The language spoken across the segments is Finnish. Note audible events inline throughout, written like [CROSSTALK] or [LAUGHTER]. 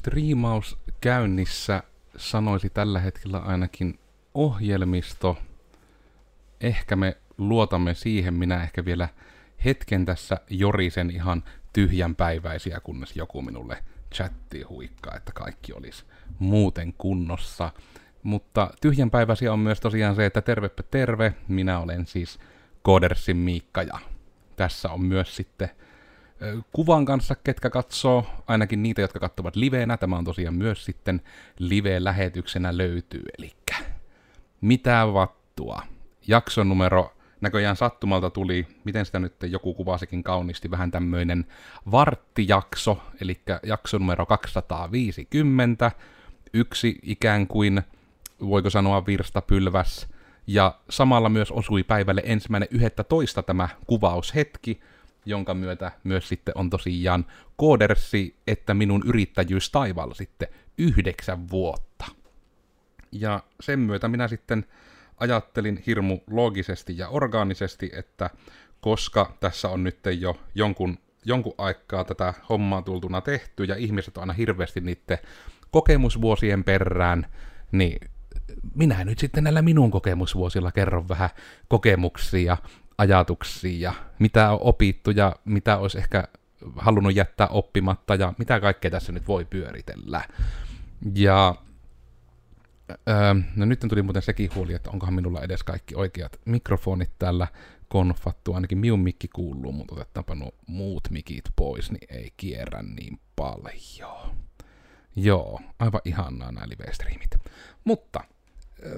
striimaus käynnissä sanoisi tällä hetkellä ainakin ohjelmisto. Ehkä me luotamme siihen, minä ehkä vielä hetken tässä jorisen ihan tyhjänpäiväisiä, kunnes joku minulle chatti huikkaa, että kaikki olisi muuten kunnossa. Mutta tyhjänpäiväisiä on myös tosiaan se, että tervepä terve, minä olen siis Kodersin Miikka ja tässä on myös sitten kuvan kanssa, ketkä katsoo, ainakin niitä, jotka katsovat liveenä. Tämä on tosiaan myös sitten live-lähetyksenä löytyy, eli mitä vattua. Jakson numero näköjään sattumalta tuli, miten sitä nyt joku kuvasikin kauniisti, vähän tämmöinen varttijakso, eli jakso numero 250, yksi ikään kuin, voiko sanoa virstapylväs, ja samalla myös osui päivälle ensimmäinen 11 tämä kuvaushetki, jonka myötä myös sitten on tosiaan koodersi, että minun yrittäjyys taivaalla sitten yhdeksän vuotta. Ja sen myötä minä sitten ajattelin hirmu loogisesti ja orgaanisesti, että koska tässä on nyt jo jonkun, jonkun aikaa tätä hommaa tultuna tehty ja ihmiset on aina hirveästi niiden kokemusvuosien perään, niin minä nyt sitten näillä minun kokemusvuosilla kerron vähän kokemuksia, ajatuksia ja mitä on opittu ja mitä olisi ehkä halunnut jättää oppimatta ja mitä kaikkea tässä nyt voi pyöritellä. Ja Öö, no nyt tuli muuten sekin huoli, että onkohan minulla edes kaikki oikeat mikrofonit täällä konfattu. Ainakin minun mikki kuuluu, mutta otetaanpa nuo muut mikit pois, niin ei kierrä niin paljon. Joo, aivan ihanaa nämä live-streamit. Mutta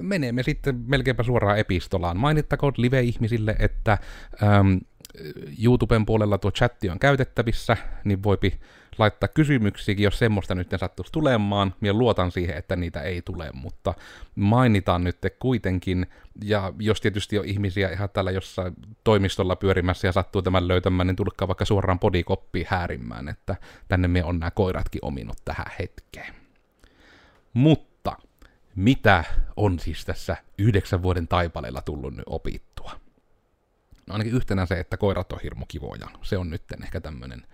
menemme sitten melkeinpä suoraan epistolaan. Mainittakoon live-ihmisille, että äm, YouTuben puolella tuo chatti on käytettävissä, niin voipi laittaa kysymyksiä, jos semmoista nyt sattuisi tulemaan. Minä luotan siihen, että niitä ei tule, mutta mainitaan nyt kuitenkin. Ja jos tietysti on ihmisiä ihan täällä jossain toimistolla pyörimässä ja sattuu tämän löytämään, niin tulkaa vaikka suoraan podikoppiin häärimään, että tänne me on nämä koiratkin ominut tähän hetkeen. Mutta mitä on siis tässä yhdeksän vuoden taipaleella tullut nyt opittua? No ainakin yhtenä se, että koirat on hirmu kivoja. Se on nyt ehkä tämmöinen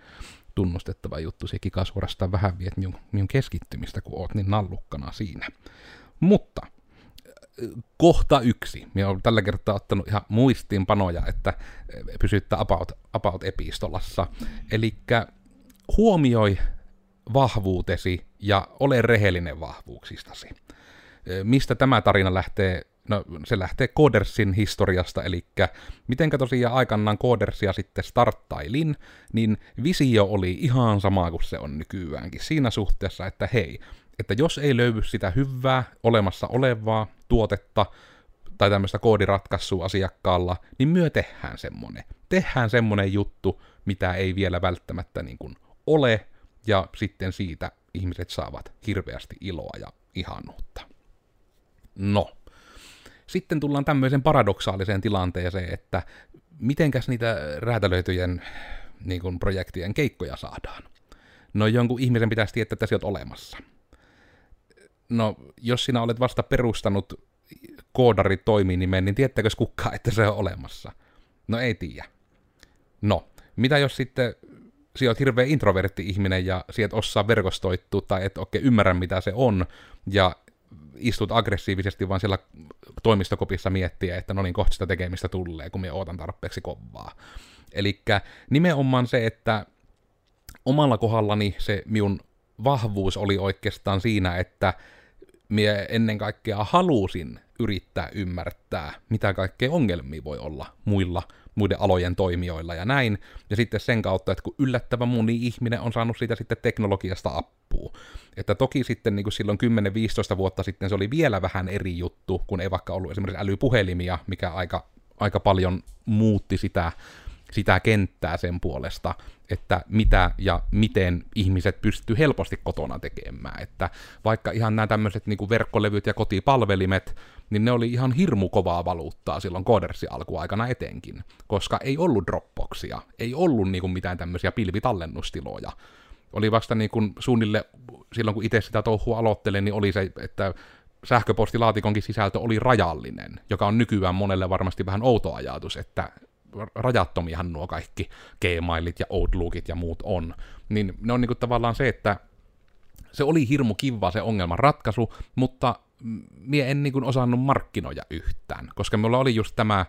tunnustettava juttu. Se kika suorastaan vähän viet minun, minun keskittymistä, kun oot niin nallukkana siinä. Mutta kohta yksi. Minä olen tällä kertaa ottanut ihan muistiinpanoja, että pysyttää about, about epistolassa. Eli huomioi vahvuutesi ja ole rehellinen vahvuuksistasi. Mistä tämä tarina lähtee No se lähtee Codersin historiasta, eli mitenkä tosiaan aikanaan Codersia sitten starttailin, niin visio oli ihan sama kuin se on nykyäänkin siinä suhteessa, että hei, että jos ei löydy sitä hyvää olemassa olevaa tuotetta tai tämmöistä koodiratkaisua asiakkaalla, niin myö tehdään semmonen. Tehdään semmonen juttu, mitä ei vielä välttämättä niin kuin ole, ja sitten siitä ihmiset saavat hirveästi iloa ja ihanuutta. No, sitten tullaan tämmöiseen paradoksaaliseen tilanteeseen, että mitenkäs niitä räätälöityjen niin kuin projektien keikkoja saadaan. No jonkun ihmisen pitäisi tietää, että sä oot olemassa. No, jos sinä olet vasta perustanut koodari toiminimen, niin tiettäkö kukaan, että se on olemassa? No ei tiedä. No, mitä jos sitten sinä oot hirveä introvertti ihminen ja sieltä osaa verkostoittua tai et oikein ymmärrä mitä se on, ja istut aggressiivisesti vaan siellä toimistokopissa miettiä, että no niin, kohta sitä tekemistä tulee, kun minä ootan tarpeeksi kovaa. Eli nimenomaan se, että omalla kohdallani se minun vahvuus oli oikeastaan siinä, että minä ennen kaikkea halusin yrittää ymmärtää, mitä kaikkea ongelmia voi olla muilla muiden alojen toimijoilla ja näin. Ja sitten sen kautta, että kun yllättävän moni ihminen on saanut siitä sitten teknologiasta appua. Että toki sitten niin kuin silloin 10-15 vuotta sitten se oli vielä vähän eri juttu, kun ei vaikka ollut esimerkiksi älypuhelimia, mikä aika, aika paljon muutti sitä sitä kenttää sen puolesta, että mitä ja miten ihmiset pystyy helposti kotona tekemään. Että vaikka ihan nämä tämmöiset niin verkkolevyt ja kotipalvelimet, niin ne oli ihan hirmu kovaa valuuttaa silloin Codersi alkuaikana etenkin, koska ei ollut Dropboxia, ei ollut niin kuin mitään tämmöisiä pilvitallennustiloja. Oli vasta niin kuin suunnille, silloin kun itse sitä touhua aloittelin, niin oli se, että sähköpostilaatikonkin sisältö oli rajallinen, joka on nykyään monelle varmasti vähän outo ajatus, että rajattomihan nuo kaikki Gmailit ja Outlookit ja muut on. Niin ne on niinku tavallaan se, että se oli hirmu kiva se ongelman ratkaisu, mutta mie en niin kuin osannut markkinoja yhtään, koska mulla oli just tämä,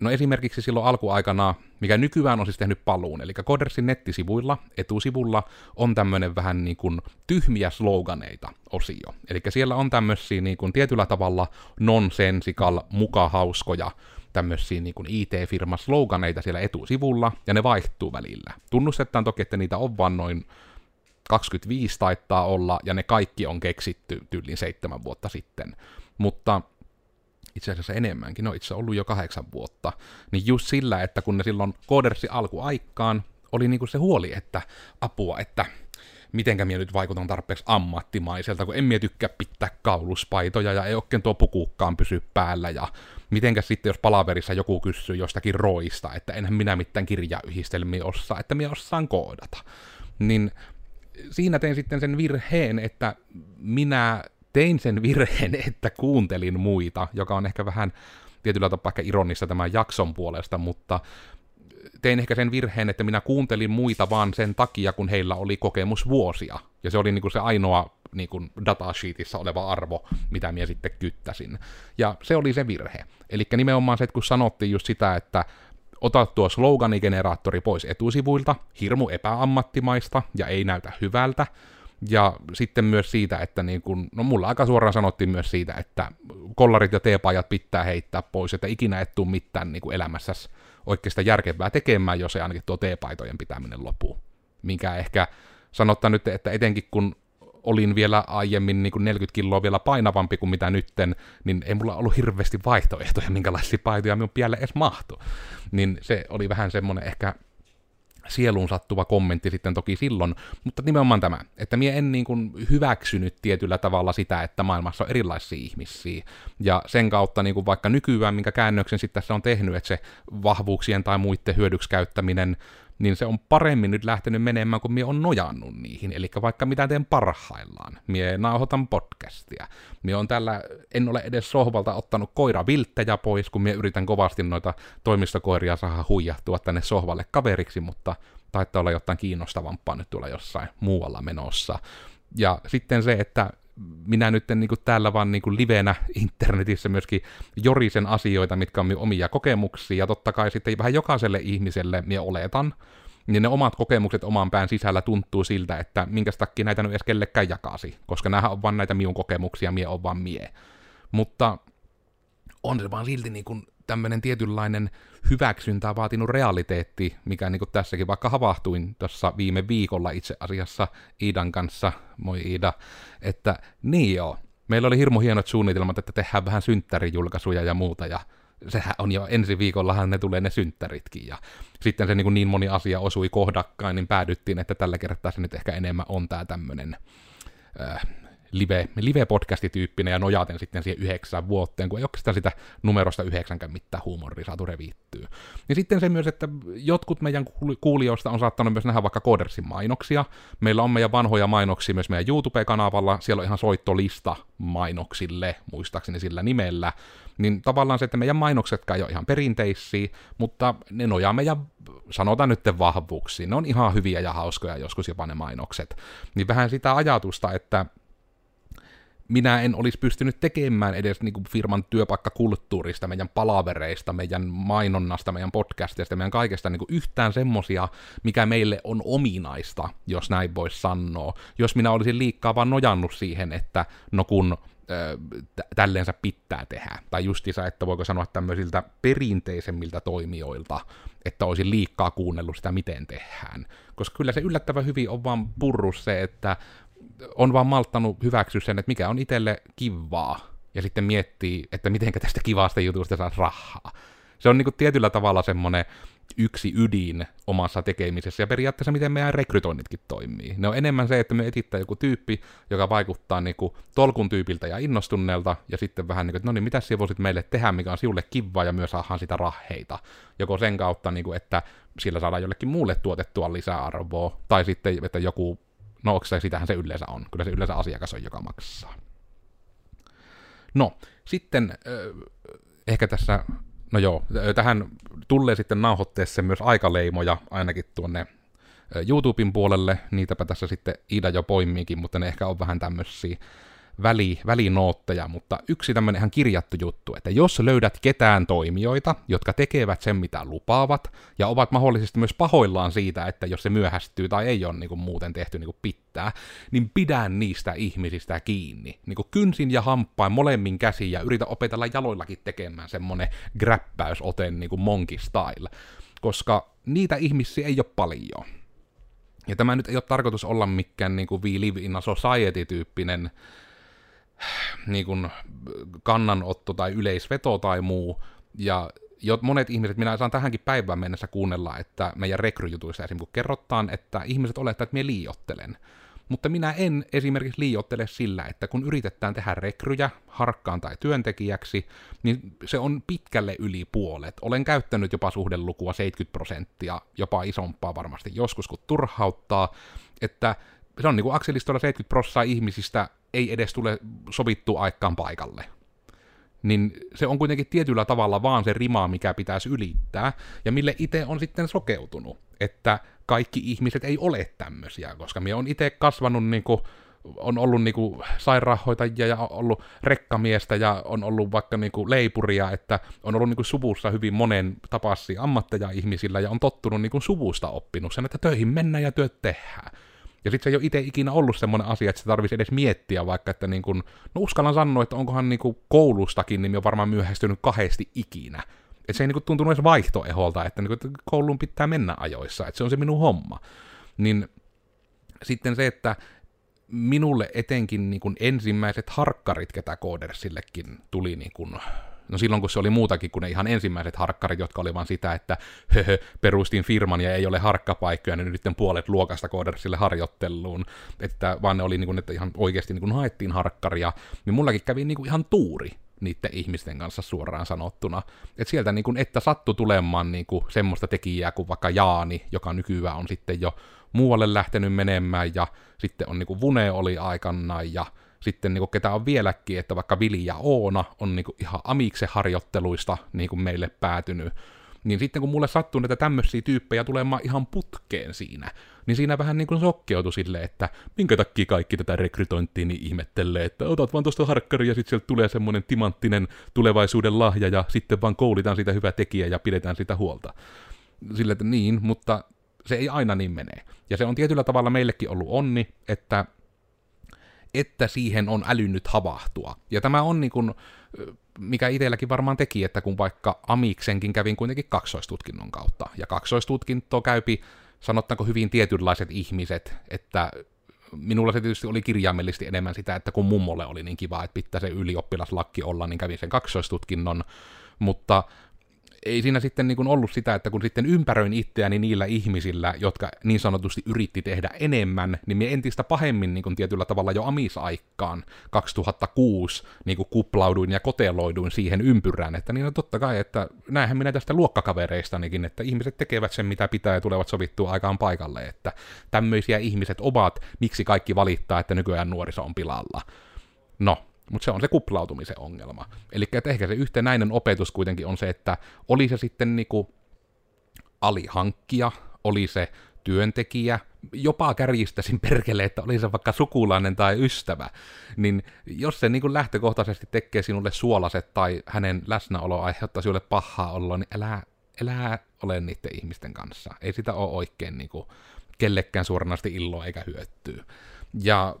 no esimerkiksi silloin alkuaikana, mikä nykyään on siis tehnyt paluun, eli Codersin nettisivuilla, etusivulla, on tämmöinen vähän niin kuin tyhmiä sloganeita osio. Eli siellä on tämmöisiä niin kuin tietyllä tavalla nonsensical, mukahauskoja, tämmöisiä niin IT-firman sloganeita siellä etusivulla, ja ne vaihtuu välillä. Tunnustetaan toki, että niitä on vaan noin 25 taittaa olla, ja ne kaikki on keksitty tyylin seitsemän vuotta sitten. Mutta itse asiassa enemmänkin, no itse ollut jo kahdeksan vuotta, niin just sillä, että kun ne silloin koodersi alkuaikaan, oli niinku se huoli, että apua, että mitenkä minä nyt vaikutan tarpeeksi ammattimaiselta, kun en minä tykkää pitää kauluspaitoja ja ei oikein tuo pukuukkaan pysy päällä ja mitenkä sitten jos palaverissa joku kysyy jostakin roista, että enhän minä mitään kirjayhdistelmiä osaa, että minä osaan koodata. Niin siinä tein sitten sen virheen, että minä tein sen virheen, [LAUGHS] että kuuntelin muita, joka on ehkä vähän tietyllä tapaa ehkä ironista tämän jakson puolesta, mutta tein ehkä sen virheen, että minä kuuntelin muita vaan sen takia, kun heillä oli kokemus vuosia. Ja se oli niin kuin se ainoa niin kuin datasheetissa oleva arvo, mitä minä sitten kyttäsin. Ja se oli se virhe. Eli nimenomaan se, että kun sanottiin just sitä, että ota tuo sloganigeneraattori pois etusivuilta, hirmu epäammattimaista ja ei näytä hyvältä, ja sitten myös siitä, että niin kun, no mulla aika suoraan sanottiin myös siitä, että kollarit ja teepajat pitää heittää pois, että ikinä et tule mitään niin elämässäsi oikeastaan järkevää tekemään, jos ei ainakin tuo teepaitojen pitäminen lopuu. Minkä ehkä sanottaa nyt, että etenkin kun olin vielä aiemmin niin kuin 40 kiloa vielä painavampi kuin mitä nytten, niin ei mulla ollut hirveästi vaihtoehtoja, minkälaisia paitoja minun pielle edes mahtui. Niin se oli vähän semmoinen ehkä sieluun sattuva kommentti sitten toki silloin, mutta nimenomaan tämä, että minä en niin kuin hyväksynyt tietyllä tavalla sitä, että maailmassa on erilaisia ihmisiä, ja sen kautta niin kuin vaikka nykyään, minkä käännöksen sitten tässä on tehnyt, että se vahvuuksien tai muiden hyödyksi käyttäminen niin se on paremmin nyt lähtenyt menemään, kun minä on nojannut niihin. Eli vaikka mitä teen parhaillaan. Mie nauhoitan podcastia. Mie on tällä, en ole edes sohvalta ottanut koira vilttejä pois, kun minä yritän kovasti noita toimistokoiria saada huijahtua tänne sohvalle kaveriksi, mutta taitaa olla jotain kiinnostavampaa nyt tuolla jossain muualla menossa. Ja sitten se, että minä nyt niin kuin täällä vaan niin kuin livenä internetissä myöskin jorisen asioita, mitkä on omia kokemuksia, ja totta kai sitten vähän jokaiselle ihmiselle minä oletan, niin ne omat kokemukset oman pään sisällä tuntuu siltä, että minkä takia näitä nyt edes kellekään jakasi, koska nämä on vaan näitä minun kokemuksia, mie on vaan mie. Mutta on se vaan silti niin kuin tämmöinen tietynlainen hyväksyntää vaatinut realiteetti, mikä niin kuin tässäkin vaikka havahtuin tuossa viime viikolla itse asiassa Iidan kanssa, moi Iida, että niin joo, meillä oli hirmu hienot suunnitelmat, että tehdään vähän synttärijulkaisuja ja muuta, ja sehän on jo ensi viikollahan ne tulee ne synttäritkin, ja sitten se niin, kuin niin moni asia osui kohdakkain, niin päädyttiin, että tällä kertaa se nyt ehkä enemmän on tämä tämmöinen live, live-podcasti-tyyppinen ja nojaten sitten siihen yhdeksän vuoteen, kun ei oikeastaan sitä numerosta yhdeksänkään mitään huumoria saatu revittyä. Ja sitten se myös, että jotkut meidän kuulijoista on saattanut myös nähdä vaikka Codersin mainoksia. Meillä on meidän vanhoja mainoksia myös meidän YouTube-kanavalla, siellä on ihan soittolista mainoksille, muistaakseni sillä nimellä. Niin tavallaan se, että meidän mainoksetkaan ei ole ihan perinteisiä, mutta ne nojaa meidän, sanotaan nyt vahvuuksiin. Ne on ihan hyviä ja hauskoja joskus jopa ne mainokset. Niin vähän sitä ajatusta, että minä en olisi pystynyt tekemään edes niin kuin firman työpaikkakulttuurista, meidän palavereista, meidän mainonnasta, meidän podcasteista, meidän kaikesta niin kuin yhtään semmosia, mikä meille on ominaista, jos näin voisi sanoa. Jos minä olisin liikkaa vaan nojannut siihen, että no kun tälleensä pitää tehdä. Tai justiinsa, että voiko sanoa tämmöisiltä perinteisemmiltä toimijoilta, että olisin liikkaa kuunnellut sitä, miten tehdään. Koska kyllä se yllättävän hyvin on vaan purru se, että on vaan malttanut hyväksyä sen, että mikä on itselle kivaa, ja sitten miettii, että miten tästä kivasta jutusta saa rahaa. Se on niin tietyllä tavalla semmoinen yksi ydin omassa tekemisessä, ja periaatteessa miten meidän rekrytoinnitkin toimii. Ne on enemmän se, että me etittää joku tyyppi, joka vaikuttaa niin kuin tolkun tyypiltä ja innostuneelta, ja sitten vähän niin kuin, että no niin, mitä sinä voisit meille tehdä, mikä on sinulle kivaa, ja myös saadaan sitä raheita. Joko sen kautta, niin kuin, että sillä saadaan jollekin muulle tuotettua lisäarvoa, tai sitten, että joku No, onko se, sitähän se yleensä on. Kyllä se yleensä asiakas on, joka maksaa. No, sitten ehkä tässä, no joo, tähän tulee sitten nauhoitteessa myös aikaleimoja ainakin tuonne YouTuben puolelle, niitäpä tässä sitten Ida jo poimiikin, mutta ne ehkä on vähän tämmöisiä väli, välinootteja, mutta yksi tämmöinen ihan kirjattu juttu, että jos löydät ketään toimijoita, jotka tekevät sen mitä lupaavat, ja ovat mahdollisesti myös pahoillaan siitä, että jos se myöhästyy tai ei ole niin kuin muuten tehty niin kuin pitää, niin pidä niistä ihmisistä kiinni. Niin kuin kynsin ja hamppain molemmin käsiin ja yritä opetella jaloillakin tekemään semmonen gräppäysote niin kuin monkey style, koska niitä ihmisiä ei ole paljon. Ja tämä nyt ei ole tarkoitus olla mikään niin kuin we live in a society-tyyppinen niin kuin kannanotto tai yleisveto tai muu, ja monet ihmiset, minä saan tähänkin päivään mennessä kuunnella, että meidän rekryjutuissa esimerkiksi kun kerrotaan, että ihmiset olettaa, että minä liiottelen. Mutta minä en esimerkiksi liiottele sillä, että kun yritetään tehdä rekryjä harkkaan tai työntekijäksi, niin se on pitkälle yli puolet. Olen käyttänyt jopa suhdelukua 70 prosenttia, jopa isompaa varmasti joskus, kun turhauttaa, että se on niin kuin Akselistolla 70 prosenttia ihmisistä ei edes tule sovittu aikaan paikalle. Niin se on kuitenkin tietyllä tavalla vaan se rima, mikä pitäisi ylittää, ja mille itse on sitten sokeutunut, että kaikki ihmiset ei ole tämmöisiä, koska minä on itse kasvanut niin kuin, on ollut niinku sairaanhoitajia ja on ollut rekkamiestä ja on ollut vaikka niinku leipuria, että on ollut niinku suvussa hyvin monen tapassi ammatteja ihmisillä ja on tottunut niinku suvusta oppinut sen, että töihin mennään ja työt tehdään. Ja sitten se ei ole itse ikinä ollut semmoinen asia, että se tarvitsisi edes miettiä vaikka, että niin kun, no uskallan sanoa, että onkohan niin koulustakin, niin on varmaan myöhästynyt kahdesti ikinä. Että se ei niin tuntunut edes vaihtoeholta, että, niin että kouluun pitää mennä ajoissa, että se on se minun homma. Niin sitten se, että minulle etenkin niin kuin ensimmäiset harkkarit, ketä Koodersillekin tuli niin kuin No silloin, kun se oli muutakin kuin ne ihan ensimmäiset harkkarit, jotka oli vaan sitä, että höhö, perustin firman ja ei ole harkkapaikkoja, niin nyt puolet luokasta koodersille harjoitteluun, että vaan ne oli niin kuin, että ihan oikeasti niin kuin haettiin harkkaria, niin mullakin kävi niin kuin ihan tuuri niiden ihmisten kanssa suoraan sanottuna. Että sieltä niin kuin, että sattu tulemaan niin kuin semmoista tekijää kuin vaikka Jaani, joka nykyään on sitten jo muualle lähtenyt menemään, ja sitten on niin kuin Vune oli aikanaan, ja sitten niin kuin, ketä on vieläkin, että vaikka Vili ja Oona on niin kuin, ihan amikse-harjoitteluista niin kuin meille päätynyt, niin sitten kun mulle sattuu näitä tämmöisiä tyyppejä tulemaan ihan putkeen siinä, niin siinä vähän niin kuin sokkeutui silleen, että minkä takia kaikki tätä rekrytointia niin ihmettelee, että otat vaan tuosta harkkari ja sitten sieltä tulee semmoinen timanttinen tulevaisuuden lahja ja sitten vaan koulitaan sitä hyvää tekijä ja pidetään sitä huolta. Sille, että niin, mutta se ei aina niin mene. Ja se on tietyllä tavalla meillekin ollut onni, että että siihen on älynyt havahtua. Ja tämä on niin kuin, mikä itselläkin varmaan teki, että kun vaikka Amiksenkin kävin kuitenkin kaksoistutkinnon kautta, ja kaksoistutkinto käypi, sanottaako hyvin tietynlaiset ihmiset, että minulla se tietysti oli kirjaimellisesti enemmän sitä, että kun mummolle oli niin kiva, että pitää se ylioppilaslakki olla, niin kävin sen kaksoistutkinnon, mutta ei siinä sitten niin kuin ollut sitä, että kun sitten ympäröin itseäni niillä ihmisillä, jotka niin sanotusti yritti tehdä enemmän, niin me entistä pahemmin niin kuin tietyllä tavalla jo amisaikaan 2006 niin kuin kuplauduin ja koteloiduin siihen ympyrään, että niin on totta kai, että näinhän minä tästä luokkakavereistanikin, että ihmiset tekevät sen mitä pitää ja tulevat sovittua aikaan paikalle, että tämmöisiä ihmiset ovat, miksi kaikki valittaa, että nykyään nuoriso on pilalla. No, mutta se on se kuplautumisen ongelma. Eli ehkä se yhtenäinen opetus kuitenkin on se, että oli se sitten niinku alihankkija, oli se työntekijä, jopa kärjistäisin perkele, että oli se vaikka sukulainen tai ystävä, niin jos se niin kuin lähtökohtaisesti tekee sinulle suolaset tai hänen läsnäolo aiheuttaa sinulle pahaa oloa, niin älä, älä ole niiden ihmisten kanssa. Ei sitä ole oikein niin kuin kellekään suoranaisesti illoa eikä hyötyä. Ja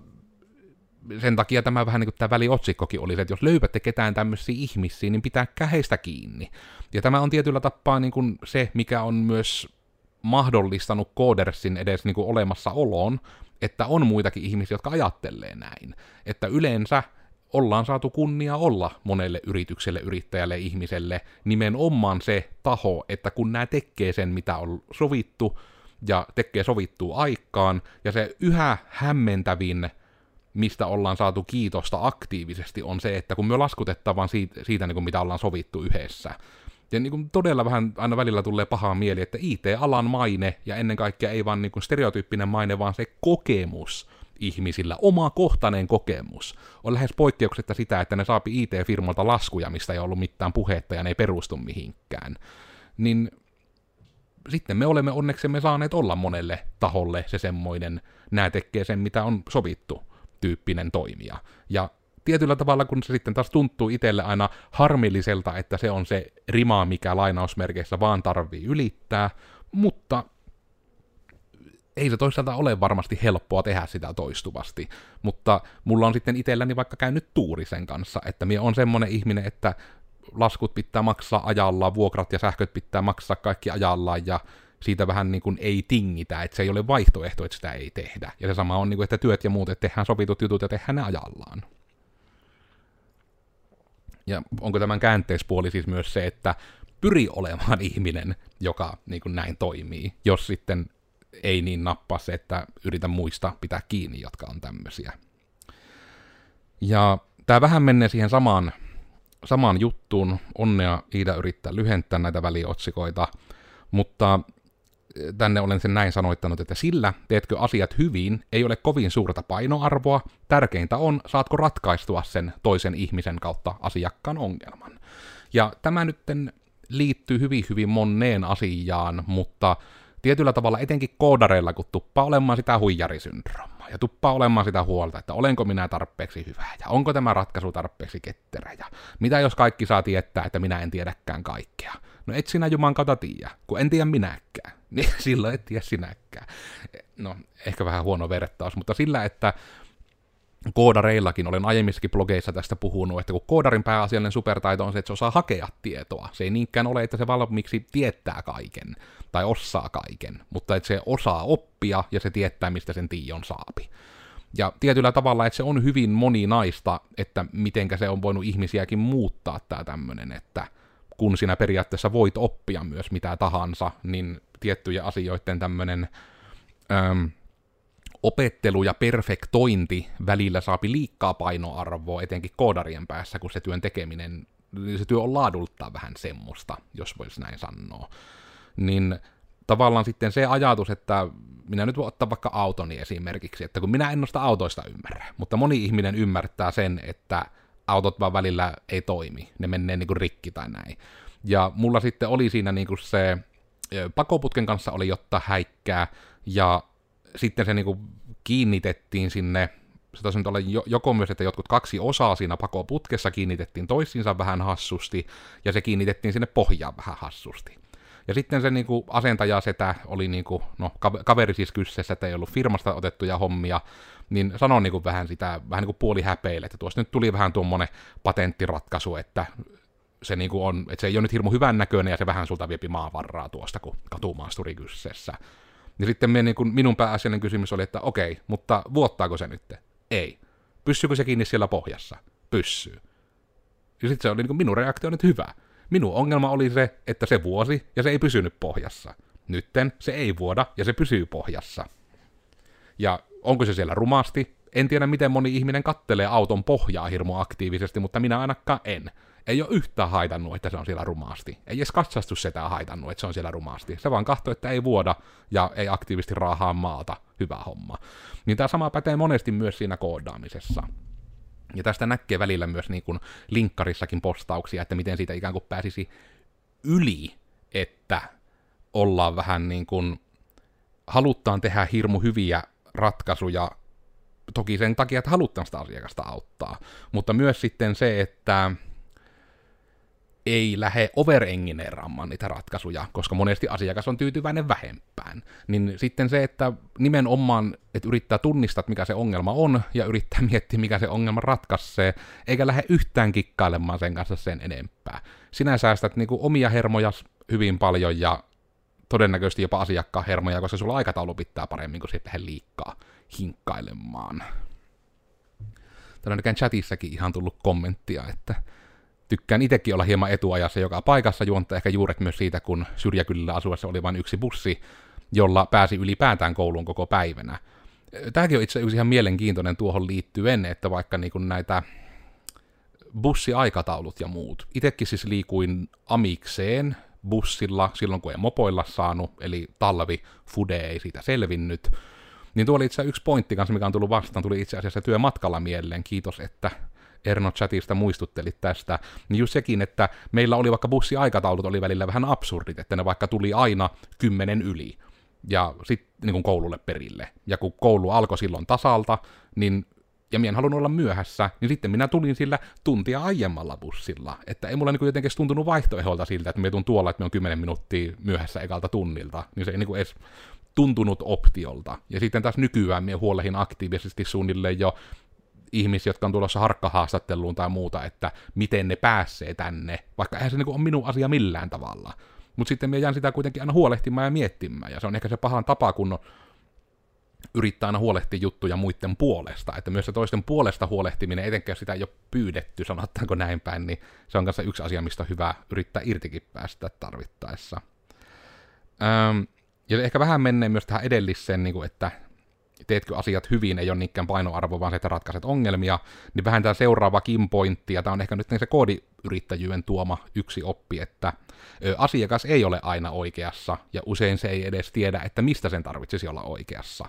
sen takia tämä vähän niin kuin tämä väliotsikkokin oli että jos löydätte ketään tämmöisiä ihmisiä, niin pitää käheistä kiinni. Ja tämä on tietyllä tapaa niin kuin se, mikä on myös mahdollistanut Codersin edes niin kuin olemassaoloon, että on muitakin ihmisiä, jotka ajattelee näin. Että yleensä ollaan saatu kunnia olla monelle yritykselle, yrittäjälle, ihmiselle nimenomaan se taho, että kun nämä tekee sen, mitä on sovittu, ja tekee sovittua aikaan, ja se yhä hämmentävin mistä ollaan saatu kiitosta aktiivisesti, on se, että kun me laskutetaan vaan siitä, siitä niin kuin mitä ollaan sovittu yhdessä. Ja niin kuin todella vähän aina välillä tulee pahaa mieli, että IT-alan maine, ja ennen kaikkea ei vaan niin kuin stereotyyppinen maine, vaan se kokemus ihmisillä, oma kohtainen kokemus, on lähes poikkeuksetta sitä, että ne saapi IT-firmalta laskuja, mistä ei ollut mitään puhetta ja ne ei perustu mihinkään. Niin sitten me olemme onneksemme saaneet olla monelle taholle se semmoinen, nämä tekee sen, mitä on sovittu, tyyppinen toimija. Ja tietyllä tavalla, kun se sitten taas tuntuu itselle aina harmilliselta, että se on se rima, mikä lainausmerkeissä vaan tarvii ylittää, mutta ei se toisaalta ole varmasti helppoa tehdä sitä toistuvasti, mutta mulla on sitten itselläni vaikka käynyt tuuri sen kanssa, että minä on semmonen ihminen, että laskut pitää maksaa ajallaan, vuokrat ja sähköt pitää maksaa kaikki ajallaan, ja siitä vähän niin kuin ei tingitä, että se ei ole vaihtoehto, että sitä ei tehdä. Ja se sama on, niin kuin, että työt ja muut, että tehdään sovitut jutut ja tehdään ne ajallaan. Ja onko tämän käänteispuoli siis myös se, että pyri olemaan [LAUGHS] ihminen, joka niin kuin näin toimii, jos sitten ei niin nappaa se, että yritä muista pitää kiinni, jotka on tämmöisiä. Ja tämä vähän menee siihen samaan, samaan juttuun. Onnea Iida yrittää lyhentää näitä väliotsikoita, mutta tänne olen sen näin sanoittanut, että sillä teetkö asiat hyvin, ei ole kovin suurta painoarvoa. Tärkeintä on, saatko ratkaistua sen toisen ihmisen kautta asiakkaan ongelman. Ja tämä nyt liittyy hyvin hyvin moneen asiaan, mutta tietyllä tavalla etenkin koodareilla, kun tuppaa olemaan sitä huijarisyndroomaa ja tuppaa olemaan sitä huolta, että olenko minä tarpeeksi hyvä ja onko tämä ratkaisu tarpeeksi ketterä ja mitä jos kaikki saa tietää, että minä en tiedäkään kaikkea. No et sinä Juman kautta tiedä, kun en tiedä minäkään. [LAUGHS] Niin silloin et tiedä sinäkään. No, ehkä vähän huono vertaus, mutta sillä, että koodareillakin, olen aiemmissakin blogeissa tästä puhunut, että kun koodarin pääasiallinen supertaito on se, että se osaa hakea tietoa. Se ei niinkään ole, että se valmiiksi tietää kaiken tai osaa kaiken, mutta että se osaa oppia ja se tietää, mistä sen tiion saapi. Ja tietyllä tavalla, että se on hyvin moninaista, että mitenkä se on voinut ihmisiäkin muuttaa tämä tämmöinen, että kun sinä periaatteessa voit oppia myös mitä tahansa, niin tiettyjä asioiden tämmöinen ähm, opettelu ja perfektointi välillä saapi liikkaa painoarvoa, etenkin koodarien päässä, kun se työn tekeminen, se työ on laadultaan vähän semmoista, jos voisi näin sanoa. Niin tavallaan sitten se ajatus, että minä nyt voin ottaa vaikka autoni esimerkiksi, että kun minä en nosta autoista ymmärrä, mutta moni ihminen ymmärtää sen, että autot vaan välillä ei toimi, ne menee niin kuin rikki tai näin. Ja mulla sitten oli siinä niin kuin se, pakoputken kanssa oli jotta häikkää, ja sitten se niinku kiinnitettiin sinne, se taisi nyt olla joko myös, että jotkut kaksi osaa siinä pakoputkessa kiinnitettiin toisiinsa vähän hassusti, ja se kiinnitettiin sinne pohjaan vähän hassusti. Ja sitten se niinku asentaja setä oli niinku, no kaveri siis kyseessä, että ei ollut firmasta otettuja hommia, niin sanoi niinku vähän sitä, vähän niinku puoli häpeille, että tuossa nyt tuli vähän tuommoinen patenttiratkaisu, että se niinku on, että se ei ole nyt hirmu hyvän näköinen ja se vähän sulta viepi maavarraa tuosta, kun katumaasturi kyseessä. Niin sitten me, niin kuin, minun pääasiallinen kysymys oli, että okei, mutta vuottaako se nyt? Ei. Pyssyykö se kiinni siellä pohjassa? Pyssyy. Ja sitten se oli niin kuin minun reaktio nyt hyvä. Minun ongelma oli se, että se vuosi ja se ei pysynyt pohjassa. Nytten se ei vuoda ja se pysyy pohjassa. Ja onko se siellä rumasti? En tiedä, miten moni ihminen kattelee auton pohjaa hirmu aktiivisesti, mutta minä ainakaan en ei ole yhtään haitannut, että se on siellä rumaasti. Ei edes katsastus sitä haitannut, että se on siellä rumaasti. Se vaan katsoo, että ei vuoda ja ei aktiivisesti raahaa maata. Hyvä homma. Niin tämä sama pätee monesti myös siinä koodaamisessa. Ja tästä näkee välillä myös niin kuin linkkarissakin postauksia, että miten siitä ikään kuin pääsisi yli, että ollaan vähän niin kuin, haluttaan tehdä hirmu hyviä ratkaisuja, toki sen takia, että halutaan sitä asiakasta auttaa, mutta myös sitten se, että ei lähde overengineeraamaan niitä ratkaisuja, koska monesti asiakas on tyytyväinen vähempään. Niin sitten se, että nimenomaan, että yrittää tunnistaa, mikä se ongelma on, ja yrittää miettiä, mikä se ongelma ratkaisee, eikä lähde yhtään kikkailemaan sen kanssa sen enempää. Sinä säästät niinku omia hermoja hyvin paljon, ja todennäköisesti jopa asiakkaan hermoja, koska sulla aikataulu pitää paremmin, kun sitten liikkaa hinkkailemaan. Täällä on chatissakin ihan tullut kommenttia, että tykkään itsekin olla hieman etuajassa joka paikassa, juonta ehkä juuret myös siitä, kun syrjäkylillä asuessa oli vain yksi bussi, jolla pääsi ylipäätään kouluun koko päivänä. Tämäkin on itse asiassa ihan mielenkiintoinen tuohon liittyen, että vaikka niin kuin näitä bussiaikataulut ja muut. Itekin siis liikuin amikseen bussilla silloin, kun ei mopoilla saanut, eli talvi, fude ei siitä selvinnyt. Niin tuo oli itse yksi pointti kanssa, mikä on tullut vastaan, tuli itse asiassa työmatkalla mieleen. Kiitos, että Erno chatista muistuttelit tästä, niin just sekin, että meillä oli vaikka bussiaikataulut oli välillä vähän absurdit, että ne vaikka tuli aina kymmenen yli ja sitten niin koululle perille. Ja kun koulu alkoi silloin tasalta, niin ja minä en halunnut olla myöhässä, niin sitten minä tulin sillä tuntia aiemmalla bussilla. Että ei mulla niin jotenkin tuntunut vaihtoeholta siltä, että me tuun tuolla, että me on 10 minuuttia myöhässä ekalta tunnilta. Niin se ei niin edes tuntunut optiolta. Ja sitten taas nykyään minä huolehin aktiivisesti suunnilleen jo ihmisiä, jotka on tulossa harkkahaastatteluun tai muuta, että miten ne pääsee tänne, vaikka eihän se niin ole minun asia millään tavalla. Mutta sitten minä jään sitä kuitenkin aina huolehtimaan ja miettimään, ja se on ehkä se pahan tapa, kun yrittää aina huolehtia juttuja muiden puolesta, että myös se toisten puolesta huolehtiminen, etenkään sitä ei ole pyydetty, sanotaanko näin päin, niin se on kanssa yksi asia, mistä on hyvä yrittää irtikin päästä tarvittaessa. Öm, ja ehkä vähän menee myös tähän edelliseen, niin kuin, että teetkö asiat hyvin, ei ole niinkään painoarvo, vaan se, että ratkaiset ongelmia, niin vähän tämä seuraava pointti, ja tämä on ehkä nyt se koodiyrittäjyyden tuoma yksi oppi, että ö, asiakas ei ole aina oikeassa, ja usein se ei edes tiedä, että mistä sen tarvitsisi olla oikeassa.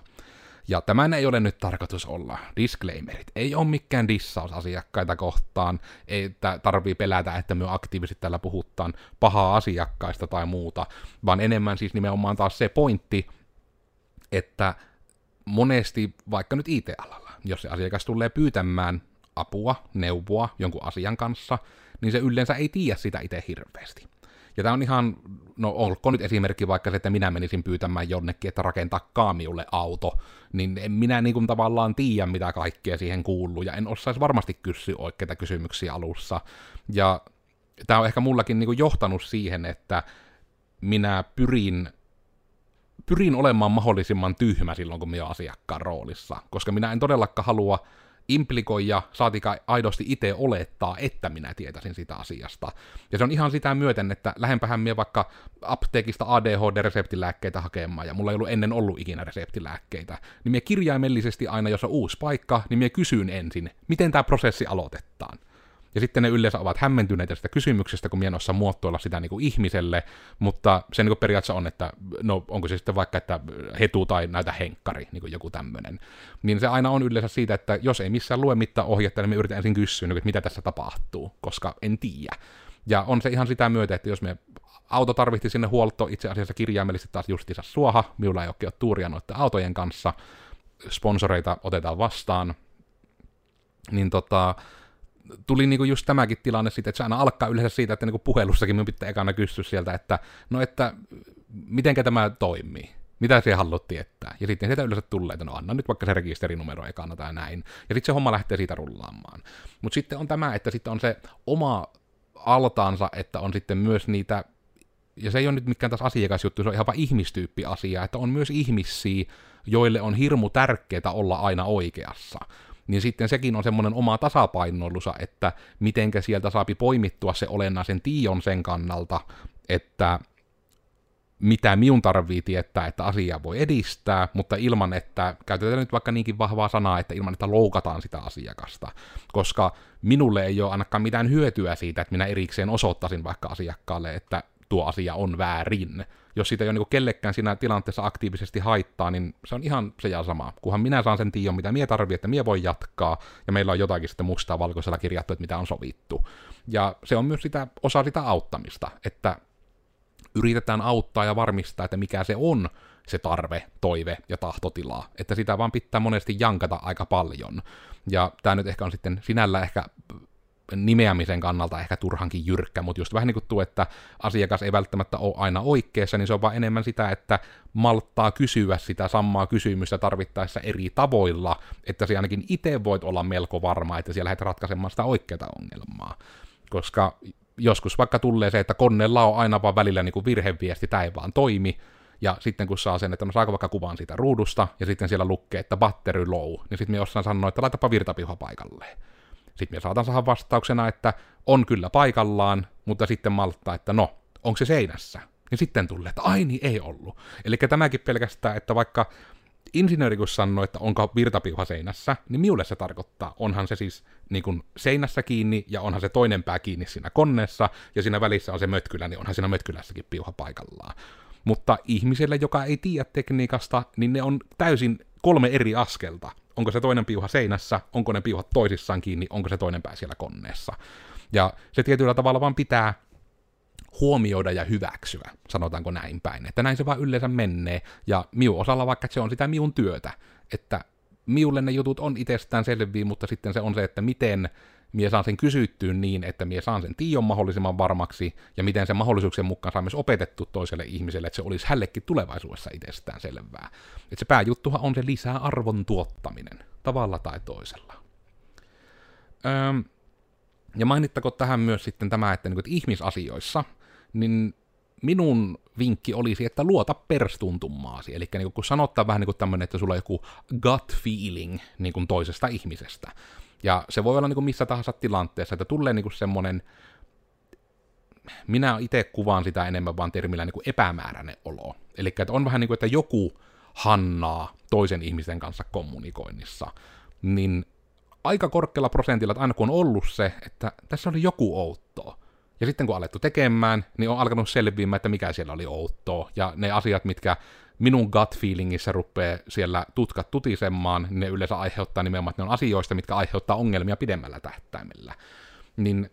Ja tämän ei ole nyt tarkoitus olla. Disclaimerit. Ei ole mikään dissaus asiakkaita kohtaan. Ei tarvii pelätä, että me aktiivisesti täällä puhutaan pahaa asiakkaista tai muuta, vaan enemmän siis nimenomaan taas se pointti, että monesti vaikka nyt IT-alalla, jos se asiakas tulee pyytämään apua, neuvoa jonkun asian kanssa, niin se yleensä ei tiedä sitä itse hirveästi. Ja tämä on ihan, no olkoon nyt esimerkki vaikka se, että minä menisin pyytämään jonnekin, että rakentaa kaamiulle auto, niin en minä niin kuin tavallaan tiedä, mitä kaikkea siihen kuuluu, ja en osaisi varmasti kysyä oikeita kysymyksiä alussa. Ja tämä on ehkä mullakin niin kuin johtanut siihen, että minä pyrin pyrin olemaan mahdollisimman tyhmä silloin, kun minä olen asiakkaan roolissa, koska minä en todellakaan halua implikoija, saatika aidosti itse olettaa, että minä tietäisin sitä asiasta. Ja se on ihan sitä myöten, että lähempähän minä vaikka apteekista ADHD-reseptilääkkeitä hakemaan, ja mulla ei ollut ennen ollut ikinä reseptilääkkeitä, niin minä kirjaimellisesti aina, jos on uusi paikka, niin minä kysyn ensin, miten tämä prosessi aloitetaan. Ja sitten ne yleensä ovat hämmentyneitä sitä kysymyksestä, kun minä osaa muotoilla sitä niin kuin ihmiselle, mutta se niin kuin periaatteessa on, että no onko se sitten vaikka, että hetu tai näitä henkkari, niin kuin joku tämmöinen. Niin se aina on yleensä siitä, että jos ei missään lue mitään ohjetta, niin me yritän ensin kysyä, niin että mitä tässä tapahtuu, koska en tiedä. Ja on se ihan sitä myötä, että jos me auto tarvitsi sinne huolto, itse asiassa kirjaimellisesti taas justiinsa suoha, minulla ei ole tuuria noiden autojen kanssa, sponsoreita otetaan vastaan, niin tota, tuli niinku just tämäkin tilanne siitä, että se aina alkaa yleensä siitä, että niinku puhelussakin minun pitää ekana kysyä sieltä, että no että mitenkä tämä toimii, mitä se haluat tietää. Ja sitten sieltä yleensä tulee, että no anna nyt vaikka se rekisterinumero ekana tai näin. Ja sitten se homma lähtee siitä rullaamaan. Mutta sitten on tämä, että sitten on se oma altaansa, että on sitten myös niitä, ja se ei ole nyt mikään taas asiakasjuttu, se on ihan vaan ihmistyyppi asia, että on myös ihmisiä, joille on hirmu tärkeää olla aina oikeassa niin sitten sekin on semmoinen oma tasapainoilusa, että mitenkä sieltä saapi poimittua se olennaisen tion sen kannalta, että mitä minun tarvii tietää, että asiaa voi edistää, mutta ilman, että käytetään nyt vaikka niinkin vahvaa sanaa, että ilman, että loukataan sitä asiakasta. Koska minulle ei ole ainakaan mitään hyötyä siitä, että minä erikseen osoittaisin vaikka asiakkaalle, että tuo asia on väärin. Jos siitä ei ole niin kellekään siinä tilanteessa aktiivisesti haittaa, niin se on ihan se ja sama. Kunhan minä saan sen tiedon, mitä minä tarvitsen, että minä voi jatkaa, ja meillä on jotakin sitten mustaa valkoisella kirjattu, että mitä on sovittu. Ja se on myös sitä, osa sitä auttamista, että yritetään auttaa ja varmistaa, että mikä se on se tarve, toive ja tahtotila. Että sitä vaan pitää monesti jankata aika paljon. Ja tämä nyt ehkä on sitten sinällä ehkä nimeämisen kannalta ehkä turhankin jyrkkä, mutta just vähän niin kuin tuo, että asiakas ei välttämättä ole aina oikeassa, niin se on vaan enemmän sitä, että malttaa kysyä sitä samaa kysymystä tarvittaessa eri tavoilla, että se ainakin itse voit olla melko varma, että siellä lähdet ratkaisemaan sitä oikeaa ongelmaa. Koska joskus vaikka tulee se, että koneella on aina vaan välillä niin kuin virheviesti, tämä ei vaan toimi, ja sitten kun saa sen, että no saako vaikka kuvan siitä ruudusta, ja sitten siellä lukee, että battery low, niin sitten me jossain sanoo, että laitapa virtapiha paikalleen. Sitten me saatan saada vastauksena, että on kyllä paikallaan, mutta sitten malttaa, että no, onko se seinässä? Niin sitten tulee, että ai niin, ei ollut. Eli tämäkin pelkästään, että vaikka insinööri kun sanoo, että onko virtapiuha seinässä, niin minulle se tarkoittaa, onhan se siis niin kuin seinässä kiinni ja onhan se toinen pää kiinni siinä konneessa ja siinä välissä on se mötkylä, niin onhan siinä mötkylässäkin piuha paikallaan. Mutta ihmiselle, joka ei tiedä tekniikasta, niin ne on täysin kolme eri askelta onko se toinen piuha seinässä, onko ne piuhat toisissaan kiinni, onko se toinen pää siellä koneessa. Ja se tietyllä tavalla vaan pitää huomioida ja hyväksyä, sanotaanko näin päin. Että näin se vaan yleensä menee, ja miu osalla vaikka se on sitä miun työtä, että miulle ne jutut on itsestään selviä, mutta sitten se on se, että miten mie saan sen kysyttyyn niin, että mie saan sen tiion mahdollisimman varmaksi, ja miten sen mahdollisuuksien mukaan saa myös opetettu toiselle ihmiselle, että se olisi hällekin tulevaisuudessa itsestään selvää. Että se pääjuttuhan on se lisää arvon tuottaminen, tavalla tai toisella. Öm, ja mainittako tähän myös sitten tämä, että, niin kuin, että ihmisasioissa, niin minun vinkki olisi, että luota perstuntumaasi. Eli niin kun sanottaa vähän niin kuin tämmöinen, että sulla on joku gut feeling niin toisesta ihmisestä. Ja se voi olla niin kuin missä tahansa tilanteessa, että tulee niin kuin semmoinen, minä itse kuvaan sitä enemmän vaan termillä niin kuin epämääräinen olo. Eli että on vähän niin kuin, että joku hannaa toisen ihmisen kanssa kommunikoinnissa, niin aika korkealla prosentilla, että aina kun on ollut se, että tässä oli joku outoa, ja sitten kun on alettu tekemään, niin on alkanut selviämään, että mikä siellä oli outoa. Ja ne asiat, mitkä minun gut feelingissä rupeaa siellä tutkat tutisemaan, ne yleensä aiheuttaa nimenomaan, että ne on asioista, mitkä aiheuttaa ongelmia pidemmällä tähtäimellä. Niin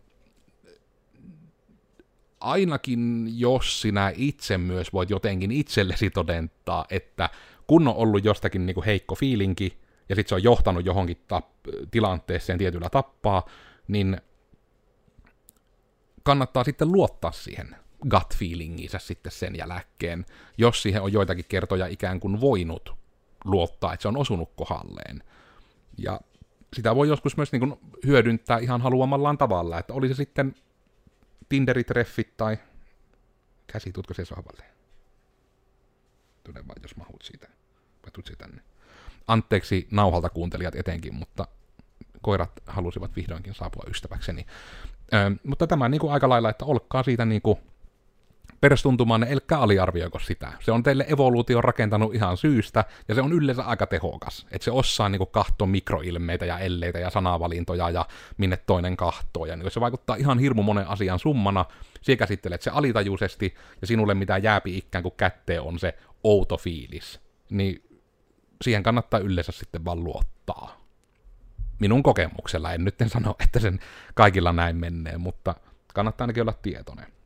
ainakin jos sinä itse myös voit jotenkin itsellesi todentaa, että kun on ollut jostakin niin kuin heikko fiilinki, ja sitten se on johtanut johonkin tap- tilanteeseen tietyllä tappaa, niin kannattaa sitten luottaa siihen gut feelinginsä sitten sen jälkeen, jos siihen on joitakin kertoja ikään kuin voinut luottaa, että se on osunut kohdalleen. Ja sitä voi joskus myös niin kuin hyödyntää ihan haluamallaan tavalla, että oli se sitten Tinderi-treffit tai käsitutko se sohvalle? Tule vaan, jos mahut siitä. Vai tänne. Anteeksi nauhalta kuuntelijat etenkin, mutta koirat halusivat vihdoinkin saapua ystäväkseni. Ö, mutta tämä niin kuin aika lailla, että olkaa siitä niin kuin perstuntumaan, elkä aliarvioiko sitä. Se on teille evoluutio rakentanut ihan syystä, ja se on yleensä aika tehokas. Että se osaa niin kahto mikroilmeitä ja elleitä ja sanavalintoja ja minne toinen kahtoo. Ja niin se vaikuttaa ihan hirmu monen asian summana. Siellä käsittelet se alitajuisesti, ja sinulle mitä jääpi ikään kuin kätteen on se outo fiilis. Niin siihen kannattaa yleensä sitten vaan luottaa minun kokemuksella, en nyt sano, että sen kaikilla näin menee, mutta kannattaa ainakin olla tietoinen.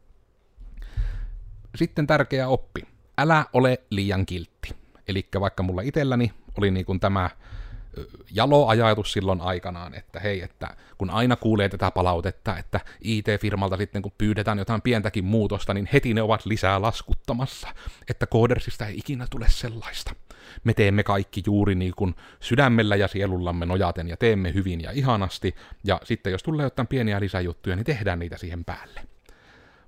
Sitten tärkeä oppi. Älä ole liian kiltti. Eli vaikka mulla itselläni oli niin kuin tämä jalo ajatus silloin aikanaan, että hei, että kun aina kuulee tätä palautetta, että IT-firmalta sitten kun pyydetään jotain pientäkin muutosta, niin heti ne ovat lisää laskuttamassa, että koodersista ei ikinä tule sellaista. Me teemme kaikki juuri niin kuin sydämellä ja sielullamme nojaten ja teemme hyvin ja ihanasti, ja sitten jos tulee jotain pieniä lisäjuttuja, niin tehdään niitä siihen päälle.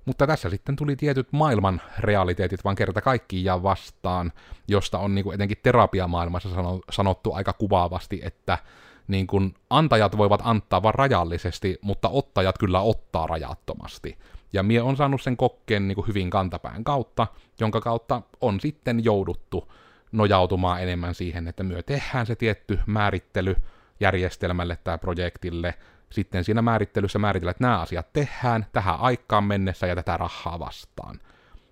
Mutta tässä sitten tuli tietyt maailman realiteetit vaan kerta kaikkiaan vastaan, josta on niin kuin etenkin terapiamaailmassa sanottu aika kuvaavasti, että niin kuin antajat voivat antaa vain rajallisesti, mutta ottajat kyllä ottaa rajattomasti. Ja mie on saanut sen kokkeen niin kuin hyvin kantapään kautta, jonka kautta on sitten jouduttu nojautumaan enemmän siihen, että myö tehdään se tietty määrittely järjestelmälle tai projektille, sitten siinä määrittelyssä määritellä, että nämä asiat tehdään tähän aikaan mennessä ja tätä rahaa vastaan.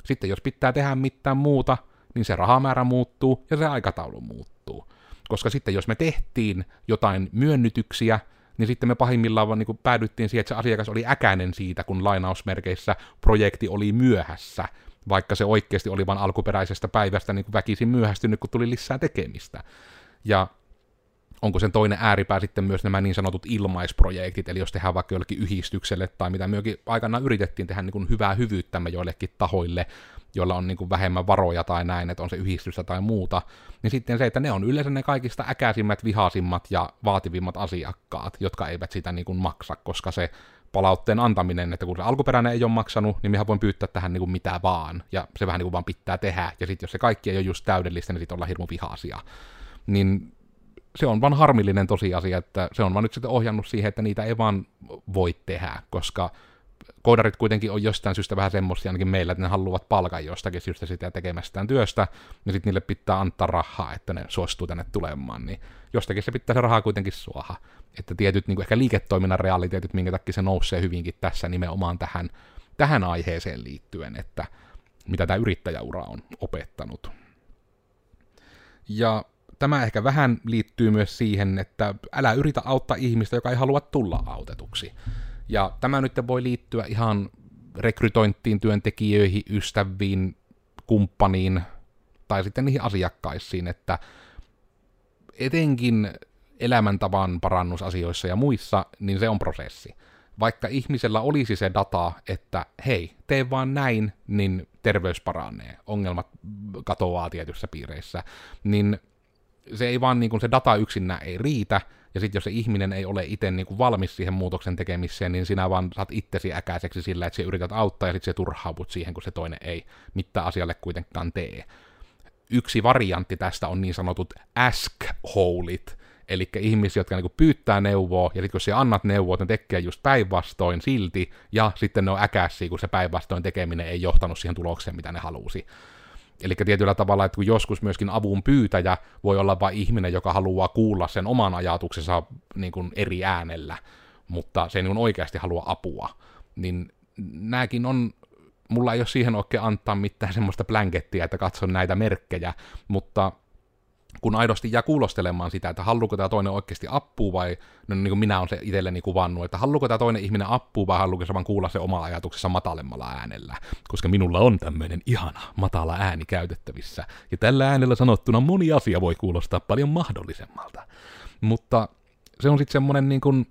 Sitten jos pitää tehdä mitään muuta, niin se rahamäärä muuttuu ja se aikataulu muuttuu. Koska sitten jos me tehtiin jotain myönnytyksiä, niin sitten me pahimmillaan vaan niin päädyttiin siihen, että se asiakas oli äkäinen siitä, kun lainausmerkeissä projekti oli myöhässä, vaikka se oikeasti oli vain alkuperäisestä päivästä niin väkisin myöhästynyt, kun tuli lisää tekemistä. Ja onko sen toinen ääripää sitten myös nämä niin sanotut ilmaisprojektit, eli jos tehdään vaikka jollekin yhdistykselle tai mitä myöskin aikanaan yritettiin tehdä niin kuin hyvää hyvyyttämme joillekin tahoille, joilla on niin kuin vähemmän varoja tai näin, että on se yhdistystä tai muuta, niin sitten se, että ne on yleensä ne kaikista äkäisimmät, vihasimmat ja vaativimmat asiakkaat, jotka eivät sitä niin kuin maksa, koska se palautteen antaminen, että kun se alkuperäinen ei ole maksanut, niin mehän voin pyytää tähän niin kuin mitä vaan, ja se vähän niin kuin vaan pitää tehdä, ja sitten jos se kaikki ei ole just täydellistä, niin sitten ollaan hirmu vihaisia. Niin se on vaan harmillinen tosiasia, että se on vaan nyt sitten ohjannut siihen, että niitä ei vaan voi tehdä, koska koodarit kuitenkin on jostain syystä vähän semmoisia ainakin meillä, että ne haluavat palkan jostakin syystä sitä tekemästään työstä, ja sitten niille pitää antaa rahaa, että ne suostuu tänne tulemaan, niin jostakin se pitää se rahaa kuitenkin suoha. Että tietyt niin kuin ehkä liiketoiminnan realiteetit, minkä takia se nousee hyvinkin tässä nimenomaan tähän, tähän aiheeseen liittyen, että mitä tämä yrittäjäura on opettanut. Ja tämä ehkä vähän liittyy myös siihen, että älä yritä auttaa ihmistä, joka ei halua tulla autetuksi. Ja tämä nyt voi liittyä ihan rekrytointiin, työntekijöihin, ystäviin, kumppaniin tai sitten niihin asiakkaisiin, että etenkin elämäntavan parannusasioissa ja muissa, niin se on prosessi. Vaikka ihmisellä olisi se data, että hei, tee vaan näin, niin terveys paranee, ongelmat katoaa tietyissä piireissä, niin se ei vaan niin kuin se data yksinä ei riitä, ja sitten jos se ihminen ei ole itse niin valmis siihen muutoksen tekemiseen, niin sinä vaan saat itsesi äkäiseksi sillä, että sä yrität auttaa, ja sitten se turhaavut siihen, kun se toinen ei mitään asialle kuitenkaan tee. Yksi variantti tästä on niin sanotut ask-holit, eli ihmisiä, jotka niinku pyytää neuvoa, ja sitten kun sä annat neuvoa, ne tekee just päinvastoin silti, ja sitten ne on äkäisiä, kun se päinvastoin tekeminen ei johtanut siihen tulokseen, mitä ne halusi. Eli tietyllä tavalla, että kun joskus myöskin avun pyytäjä voi olla vain ihminen, joka haluaa kuulla sen oman ajatuksensa niin kuin eri äänellä, mutta se ei niin oikeasti halua apua, niin nämäkin on, mulla ei ole siihen oikein antaa mitään semmoista blankettia, että katson näitä merkkejä, mutta kun aidosti jää kuulostelemaan sitä, että haluuko tämä toinen oikeasti appua vai, no niin kuin minä olen se itselleni kuvannut, että haluuko tämä toinen ihminen appua vai haluuko se vaan kuulla se oma ajatuksensa matalemmalla äänellä, koska minulla on tämmöinen ihana matala ääni käytettävissä, ja tällä äänellä sanottuna moni asia voi kuulostaa paljon mahdollisemmalta. Mutta se on sitten semmoinen niin kuin,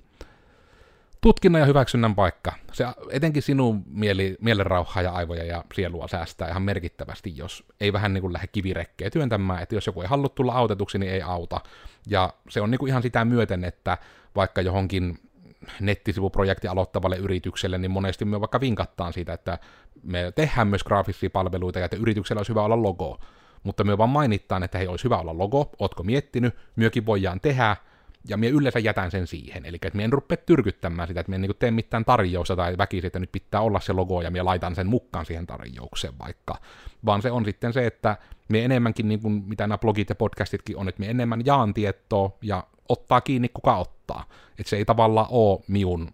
tutkinnan ja hyväksynnän paikka. Se etenkin sinun mieli, mielenrauhaa ja aivoja ja sielua säästää ihan merkittävästi, jos ei vähän niin kuin lähde kivirekkeä työntämään, että jos joku ei halua tulla autetuksi, niin ei auta. Ja se on niin kuin ihan sitä myöten, että vaikka johonkin nettisivuprojekti aloittavalle yritykselle, niin monesti me vaikka vinkattaan siitä, että me tehdään myös graafisia palveluita ja että yrityksellä olisi hyvä olla logo. Mutta me vaan mainitaan, että hei, olisi hyvä olla logo, ootko miettinyt, myökin voidaan tehdä, ja minä yleensä jätän sen siihen, eli että minä en rupea tyrkyttämään sitä, että minä en niin tee mitään tarjousta tai väkisin, että nyt pitää olla se logo ja minä laitan sen mukaan siihen tarjoukseen vaikka, vaan se on sitten se, että me enemmänkin, niin kuin mitä nämä blogit ja podcastitkin on, että me enemmän jaan tietoa ja ottaa kiinni kuka ottaa, että se ei tavallaan ole minun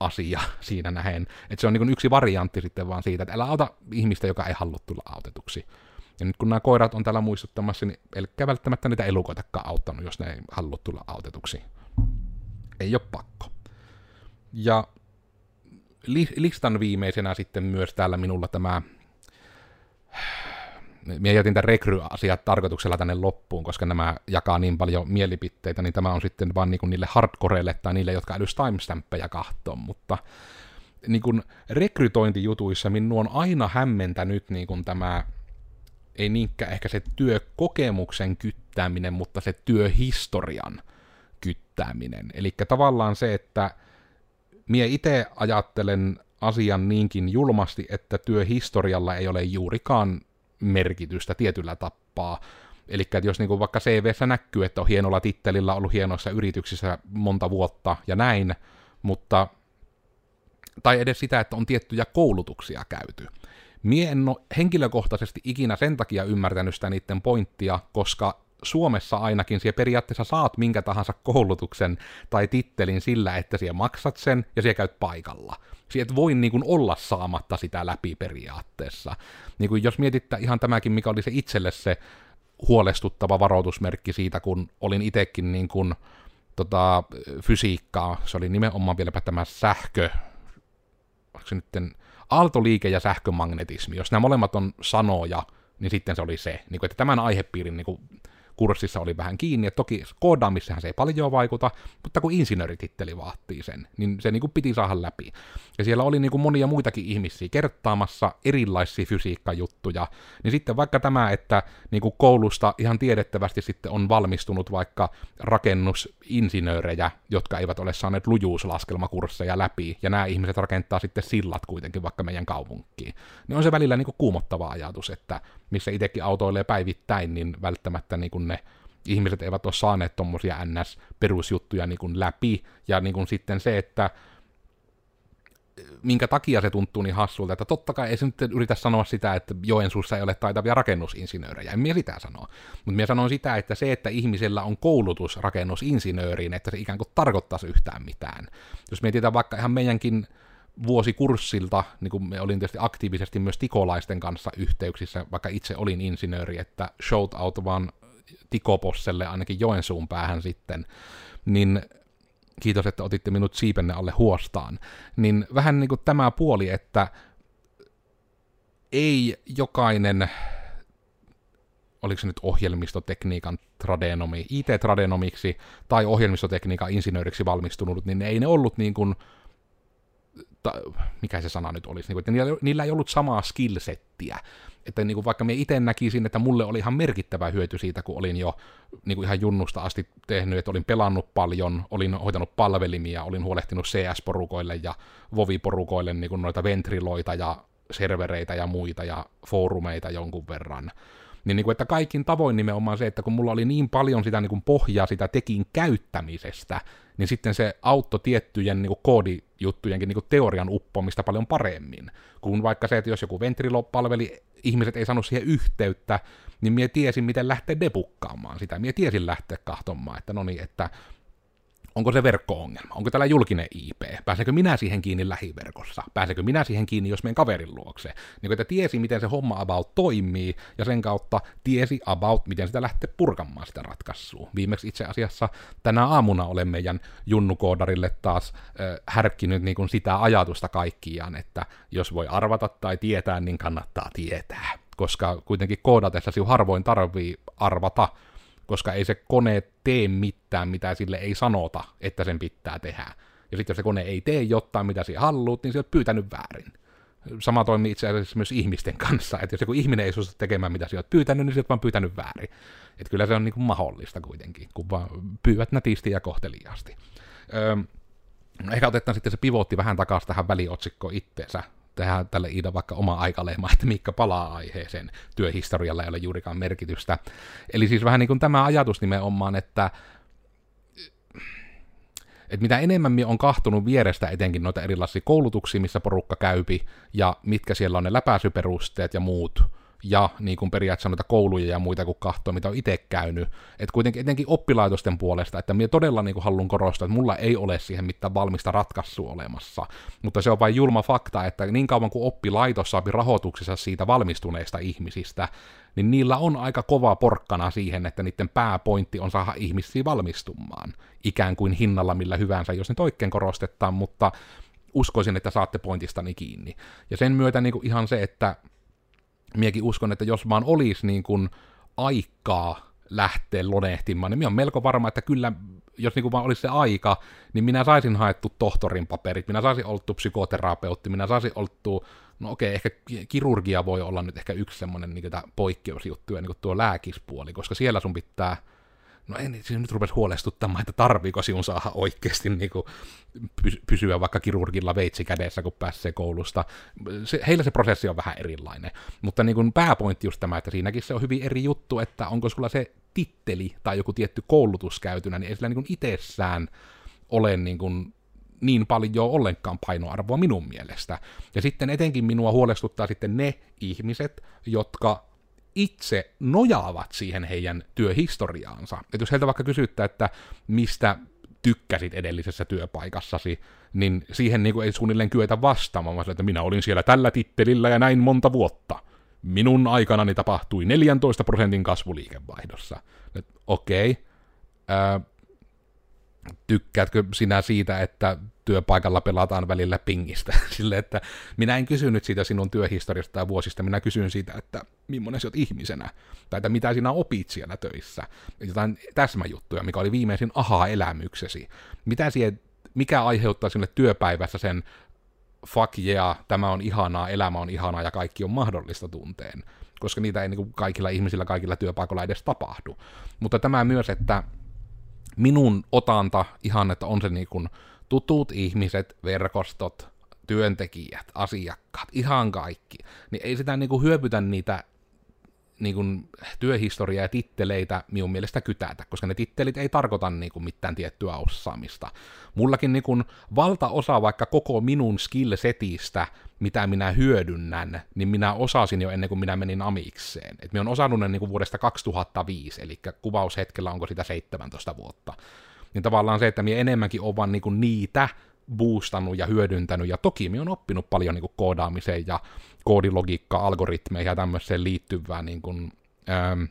asia [LAUGHS] siinä nähen, että se on niin yksi variantti sitten vaan siitä, että älä auta ihmistä, joka ei halua tulla autetuksi. Ja nyt kun nämä koirat on täällä muistuttamassa, niin elkää välttämättä niitä elukoitakaan auttanut, jos ne ei halua tulla autetuksi. Ei ole pakko. Ja li- listan viimeisenä sitten myös täällä minulla tämä Minä jätin tämän rekry-asiat tarkoituksella tänne loppuun, koska nämä jakaa niin paljon mielipiteitä, niin tämä on sitten vaan niin niille hardcoreille tai niille, jotka älys timestampeja kahtoon, mutta niin kuin rekrytointijutuissa minua on aina hämmentänyt niin kuin tämä ei niinkään ehkä se työkokemuksen kyttääminen, mutta se työhistorian kyttääminen. Eli tavallaan se, että mie itse ajattelen asian niinkin julmasti, että työhistorialla ei ole juurikaan merkitystä tietyllä tappaa. Eli jos niin vaikka CVssä näkyy, että on hienolla tittelillä ollut hienoissa yrityksissä monta vuotta ja näin, mutta tai edes sitä, että on tiettyjä koulutuksia käyty. Mie en ole henkilökohtaisesti ikinä sen takia ymmärtänyt sitä niiden pointtia, koska Suomessa ainakin siellä periaatteessa saat minkä tahansa koulutuksen tai tittelin sillä, että siellä maksat sen ja siellä käyt paikalla. Sieltä voi niin kuin olla saamatta sitä läpi periaatteessa. Niin kuin jos mietittää ihan tämäkin, mikä oli se itselle se huolestuttava varoitusmerkki siitä, kun olin itsekin niin kuin, tota, fysiikkaa, se oli nimenomaan vieläpä tämä sähkö, onko se nyt aaltoliike ja sähkömagnetismi, jos nämä molemmat on sanoja, niin sitten se oli se. Niin kuin, että tämän aihepiirin niin kuin, kurssissa oli vähän kiinni, että toki koodaamissahan se ei paljon vaikuta, mutta kun insinöörititteli vaatii sen, niin se niin kuin piti saada läpi. Ja siellä oli niin kuin monia muitakin ihmisiä kertaamassa erilaisia fysiikkajuttuja, niin sitten vaikka tämä, että niin kuin koulusta ihan tiedettävästi sitten on valmistunut vaikka rakennusinsinöörejä, jotka eivät ole saaneet lujuuslaskelmakursseja läpi, ja nämä ihmiset rakentaa sitten sillat kuitenkin vaikka meidän kaupunkiin, niin on se välillä niin kuin kuumottava ajatus, että missä itsekin autoilee päivittäin, niin välttämättä niin kuin ne ihmiset eivät ole saaneet tuommoisia NS-perusjuttuja niin kuin läpi, ja niin kuin sitten se, että minkä takia se tuntuu niin hassulta, että totta kai ei se nyt yritä sanoa sitä, että Joensuussa ei ole taitavia rakennusinsinöörejä, en minä sitä sanoa. Mutta minä sanon sitä, että se, että ihmisellä on koulutus rakennusinsinööriin, että se ikään kuin tarkoittaisi yhtään mitään. Jos mietitään vaikka ihan meidänkin vuosikurssilta, niin kuin me olin tietysti aktiivisesti myös tikolaisten kanssa yhteyksissä, vaikka itse olin insinööri, että shout out vaan Tikoposselle ainakin Joensuun päähän sitten, niin kiitos, että otitte minut siipenne alle huostaan, niin vähän niin kuin tämä puoli, että ei jokainen, oliko se nyt ohjelmistotekniikan tradenomi, IT-tradenomiksi tai ohjelmistotekniikan insinööriksi valmistunut, niin ei ne ollut niin kuin, ta, mikä se sana nyt olisi, niin kuin, että niillä, niillä ei ollut samaa skillsettiä. Että niin kuin vaikka me itse näkisin, että mulle oli ihan merkittävä hyöty siitä, kun olin jo niin kuin ihan junnusta asti tehnyt, että olin pelannut paljon, olin hoitanut palvelimia, olin huolehtinut CS-porukoille ja Vovi-porukoille niin kuin noita ventriloita ja servereitä ja muita ja foorumeita jonkun verran. Niin, niin kuin, että kaikin tavoin nimenomaan se, että kun mulla oli niin paljon sitä niin kuin pohjaa sitä tekin käyttämisestä, niin sitten se auttoi tiettyjen niin kuin koodijuttujenkin niin kuin teorian uppomista paljon paremmin. Kun vaikka se, että jos joku ventrilo palveli, ihmiset ei saanut siihen yhteyttä, niin mie tiesin, miten lähteä debukkaamaan sitä. Mie tiesin lähteä kahtomaan, että no niin, että Onko se verkko-ongelma? Onko tällä julkinen IP? Pääsenkö minä siihen kiinni lähiverkossa? Pääsenkö minä siihen kiinni, jos menen kaverin luokse? Niin että tiesi, miten se homma about toimii, ja sen kautta tiesi about, miten sitä lähtee purkamaan sitä ratkaisua. Viimeksi itse asiassa tänä aamuna olen meidän junnukoodarille taas äh, härkkinyt niin sitä ajatusta kaikkiaan, että jos voi arvata tai tietää, niin kannattaa tietää. Koska kuitenkin koodatessa harvoin tarvii arvata, koska ei se kone tee mitään, mitä sille ei sanota, että sen pitää tehdä. Ja sitten jos se kone ei tee jotain, mitä sinä haluat, niin se on pyytänyt väärin. Sama toimii itse asiassa myös ihmisten kanssa, että jos joku ihminen ei suostu tekemään, mitä sinä olet pyytänyt, niin sinä olet vaan pyytänyt väärin. Että kyllä se on niin kuin mahdollista kuitenkin, kun vaan pyydät nätisti ja kohteliaasti. Öö, no ehkä otetaan sitten se pivotti vähän takaisin tähän väliotsikkoon itteensä, tehdään tälle Iida vaikka oma aikaleema, että Mikka palaa aiheeseen. Työhistorialla ei ole juurikaan merkitystä. Eli siis vähän niin kuin tämä ajatus nimenomaan, että että mitä enemmän on kahtunut vierestä etenkin noita erilaisia koulutuksia, missä porukka käypi, ja mitkä siellä on ne läpäisyperusteet ja muut, ja niin kuin periaatteessa noita kouluja ja muita kuin kahtoa, mitä on itse käynyt. Että kuitenkin etenkin oppilaitosten puolesta, että minä todella niin kuin haluan korostaa, että mulla ei ole siihen mitään valmista ratkaisua olemassa. Mutta se on vain julma fakta, että niin kauan kuin oppilaitos saapi rahoituksessa siitä valmistuneista ihmisistä, niin niillä on aika kova porkkana siihen, että niiden pääpointti on saada ihmisiä valmistumaan. Ikään kuin hinnalla millä hyvänsä, jos ne oikein korostetaan, mutta uskoisin, että saatte pointistani kiinni. Ja sen myötä niin kuin ihan se, että miekin uskon, että jos vaan olisi niin kuin aikaa lähteä lonehtimaan, niin minä olen melko varma, että kyllä, jos niin kuin vaan olisi se aika, niin minä saisin haettu tohtorin paperit, minä saisin oltu psykoterapeutti, minä saisin oltu, no okei, ehkä kirurgia voi olla nyt ehkä yksi semmoinen niin poikkeusjuttu, ja niin kuin tuo lääkispuoli, koska siellä sun pitää no en, siis nyt rupesi huolestuttamaan, että tarviiko sinun saada oikeasti niin kuin, pysyä vaikka kirurgilla veitsi kädessä, kun pääsee koulusta. Se, heillä se prosessi on vähän erilainen. Mutta niin kuin pääpointti just tämä, että siinäkin se on hyvin eri juttu, että onko sulla se titteli tai joku tietty koulutus käytynä, niin ei sillä niin kuin itsessään ole niin kuin niin paljon jo ollenkaan painoarvoa minun mielestä. Ja sitten etenkin minua huolestuttaa sitten ne ihmiset, jotka itse nojaavat siihen heidän työhistoriaansa. Et jos heiltä vaikka kysyttää, että mistä tykkäsit edellisessä työpaikassasi, niin siihen niin kuin ei suunnilleen kyetä vastaamaan, vaan että minä olin siellä tällä tittelillä ja näin monta vuotta. Minun aikanani tapahtui 14 prosentin kasvu liikevaihdossa. Okei, okay. tykkäätkö sinä siitä, että työpaikalla pelataan välillä pingistä. [LAUGHS] Sille, että minä en kysynyt siitä sinun työhistoriasta tai vuosista, minä kysyn siitä, että millainen sinä ihmisenä, tai että mitä sinä opit siellä töissä. Jotain täsmäjuttuja, mikä oli viimeisin aha-elämyksesi. Mitä siihen, mikä aiheuttaa sinne työpäivässä sen fuck yeah, tämä on ihanaa, elämä on ihanaa ja kaikki on mahdollista tunteen. Koska niitä ei niin kuin kaikilla ihmisillä, kaikilla työpaikoilla edes tapahdu. Mutta tämä myös, että minun otanta ihan, että on se niin kuin tutut ihmiset, verkostot, työntekijät, asiakkaat, ihan kaikki, niin ei sitä niinku hyöpytä niitä niinku työhistoriaa ja titteleitä minun mielestä kytätä, koska ne tittelit ei tarkoita niinku mitään tiettyä osaamista. Mullakin niinku valtaosa vaikka koko minun skillsetistä, mitä minä hyödynnän, niin minä osasin jo ennen kuin minä menin amikseen. Et minä olen osannut ne niinku vuodesta 2005, eli kuvaushetkellä onko sitä 17 vuotta niin tavallaan se, että minä enemmänkin olen vaan niinku niitä boostannut ja hyödyntänyt, ja toki minä olen oppinut paljon niinku koodaamiseen ja koodilogiikkaa, algoritmeihin ja tämmöiseen liittyvää niinku, ähm,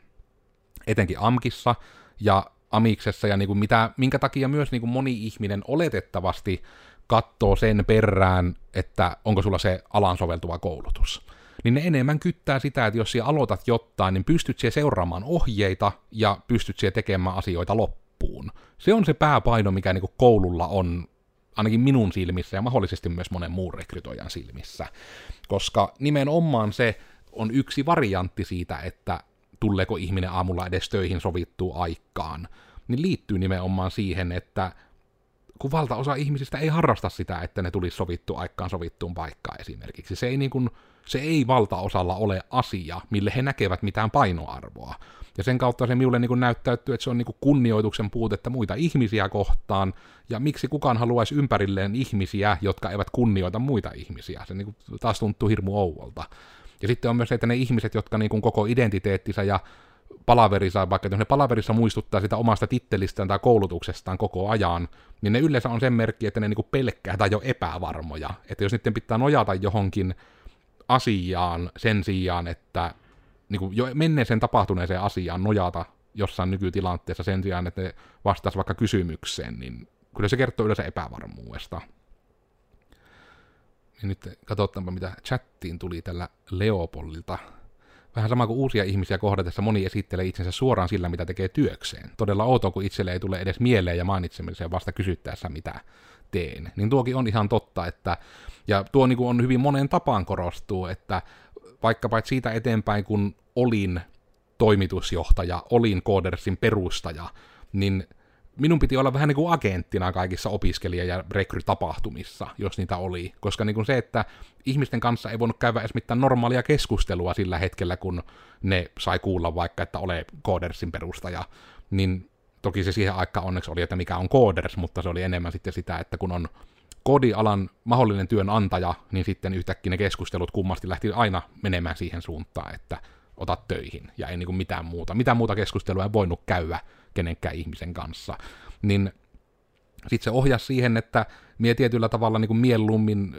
etenkin AMKissa ja Amiksessa, ja niin kuin mitä, minkä takia myös niin kuin moni ihminen oletettavasti katsoo sen perään, että onko sulla se alan soveltuva koulutus. Niin ne enemmän kyttää sitä, että jos siellä aloitat jotain, niin pystyt siellä seuraamaan ohjeita ja pystyt siellä tekemään asioita loppuun. Se on se pääpaino, mikä niin koululla on ainakin minun silmissä ja mahdollisesti myös monen muun rekrytoijan silmissä. Koska nimenomaan se on yksi variantti siitä, että tuleeko ihminen aamulla edes töihin sovittuun aikaan, niin liittyy nimenomaan siihen, että kun valtaosa ihmisistä ei harrasta sitä, että ne tulisi sovittu aikaan sovittuun paikkaan esimerkiksi. Se ei, niin kuin, se ei valtaosalla ole asia, mille he näkevät mitään painoarvoa. Ja sen kautta se minulle niin näyttäytyy, että se on niin kunnioituksen puutetta muita ihmisiä kohtaan, ja miksi kukaan haluaisi ympärilleen ihmisiä, jotka eivät kunnioita muita ihmisiä. Se niin taas tuntuu hirmu ouvolta. Ja sitten on myös se, että ne ihmiset, jotka niin koko identiteettinsä ja palaverissa, vaikka jos ne palaverissa muistuttaa sitä omasta tittelistään tai koulutuksestaan koko ajan, niin ne yleensä on sen merkki, että ne niinku pelkkää tai jo epävarmoja. Että jos niiden pitää nojata johonkin asiaan sen sijaan, että niinku jo menneeseen tapahtuneeseen asiaan nojata jossain nykytilanteessa sen sijaan, että ne vastaisi vaikka kysymykseen, niin kyllä se kertoo yleensä epävarmuudesta. Ja nyt katsotaanpa, mitä chattiin tuli tällä Leopoldilta. Vähän sama kuin uusia ihmisiä kohdatessa moni esittelee itsensä suoraan sillä, mitä tekee työkseen. Todella outoa, kun itselle ei tule edes mieleen ja mainitsemiseen vasta kysyttäessä, mitä teen. Niin tuokin on ihan totta, että, ja tuo niin on hyvin monen tapaan korostuu, että vaikkapa siitä eteenpäin, kun olin toimitusjohtaja, olin Codersin perustaja, niin minun piti olla vähän niin kuin agenttina kaikissa opiskelija- ja rekrytapahtumissa, jos niitä oli. Koska niin kuin se, että ihmisten kanssa ei voinut käydä edes mitään normaalia keskustelua sillä hetkellä, kun ne sai kuulla vaikka, että ole Codersin perustaja, niin toki se siihen aikaan onneksi oli, että mikä on Coders, mutta se oli enemmän sitten sitä, että kun on koodialan mahdollinen työnantaja, niin sitten yhtäkkiä ne keskustelut kummasti lähti aina menemään siihen suuntaan, että otat töihin, ja ei niin kuin mitään muuta. Mitään muuta keskustelua ei voinut käydä kenenkään ihmisen kanssa. Niin sitten se ohjasi siihen, että mie tietyllä tavalla niin kuin mieluummin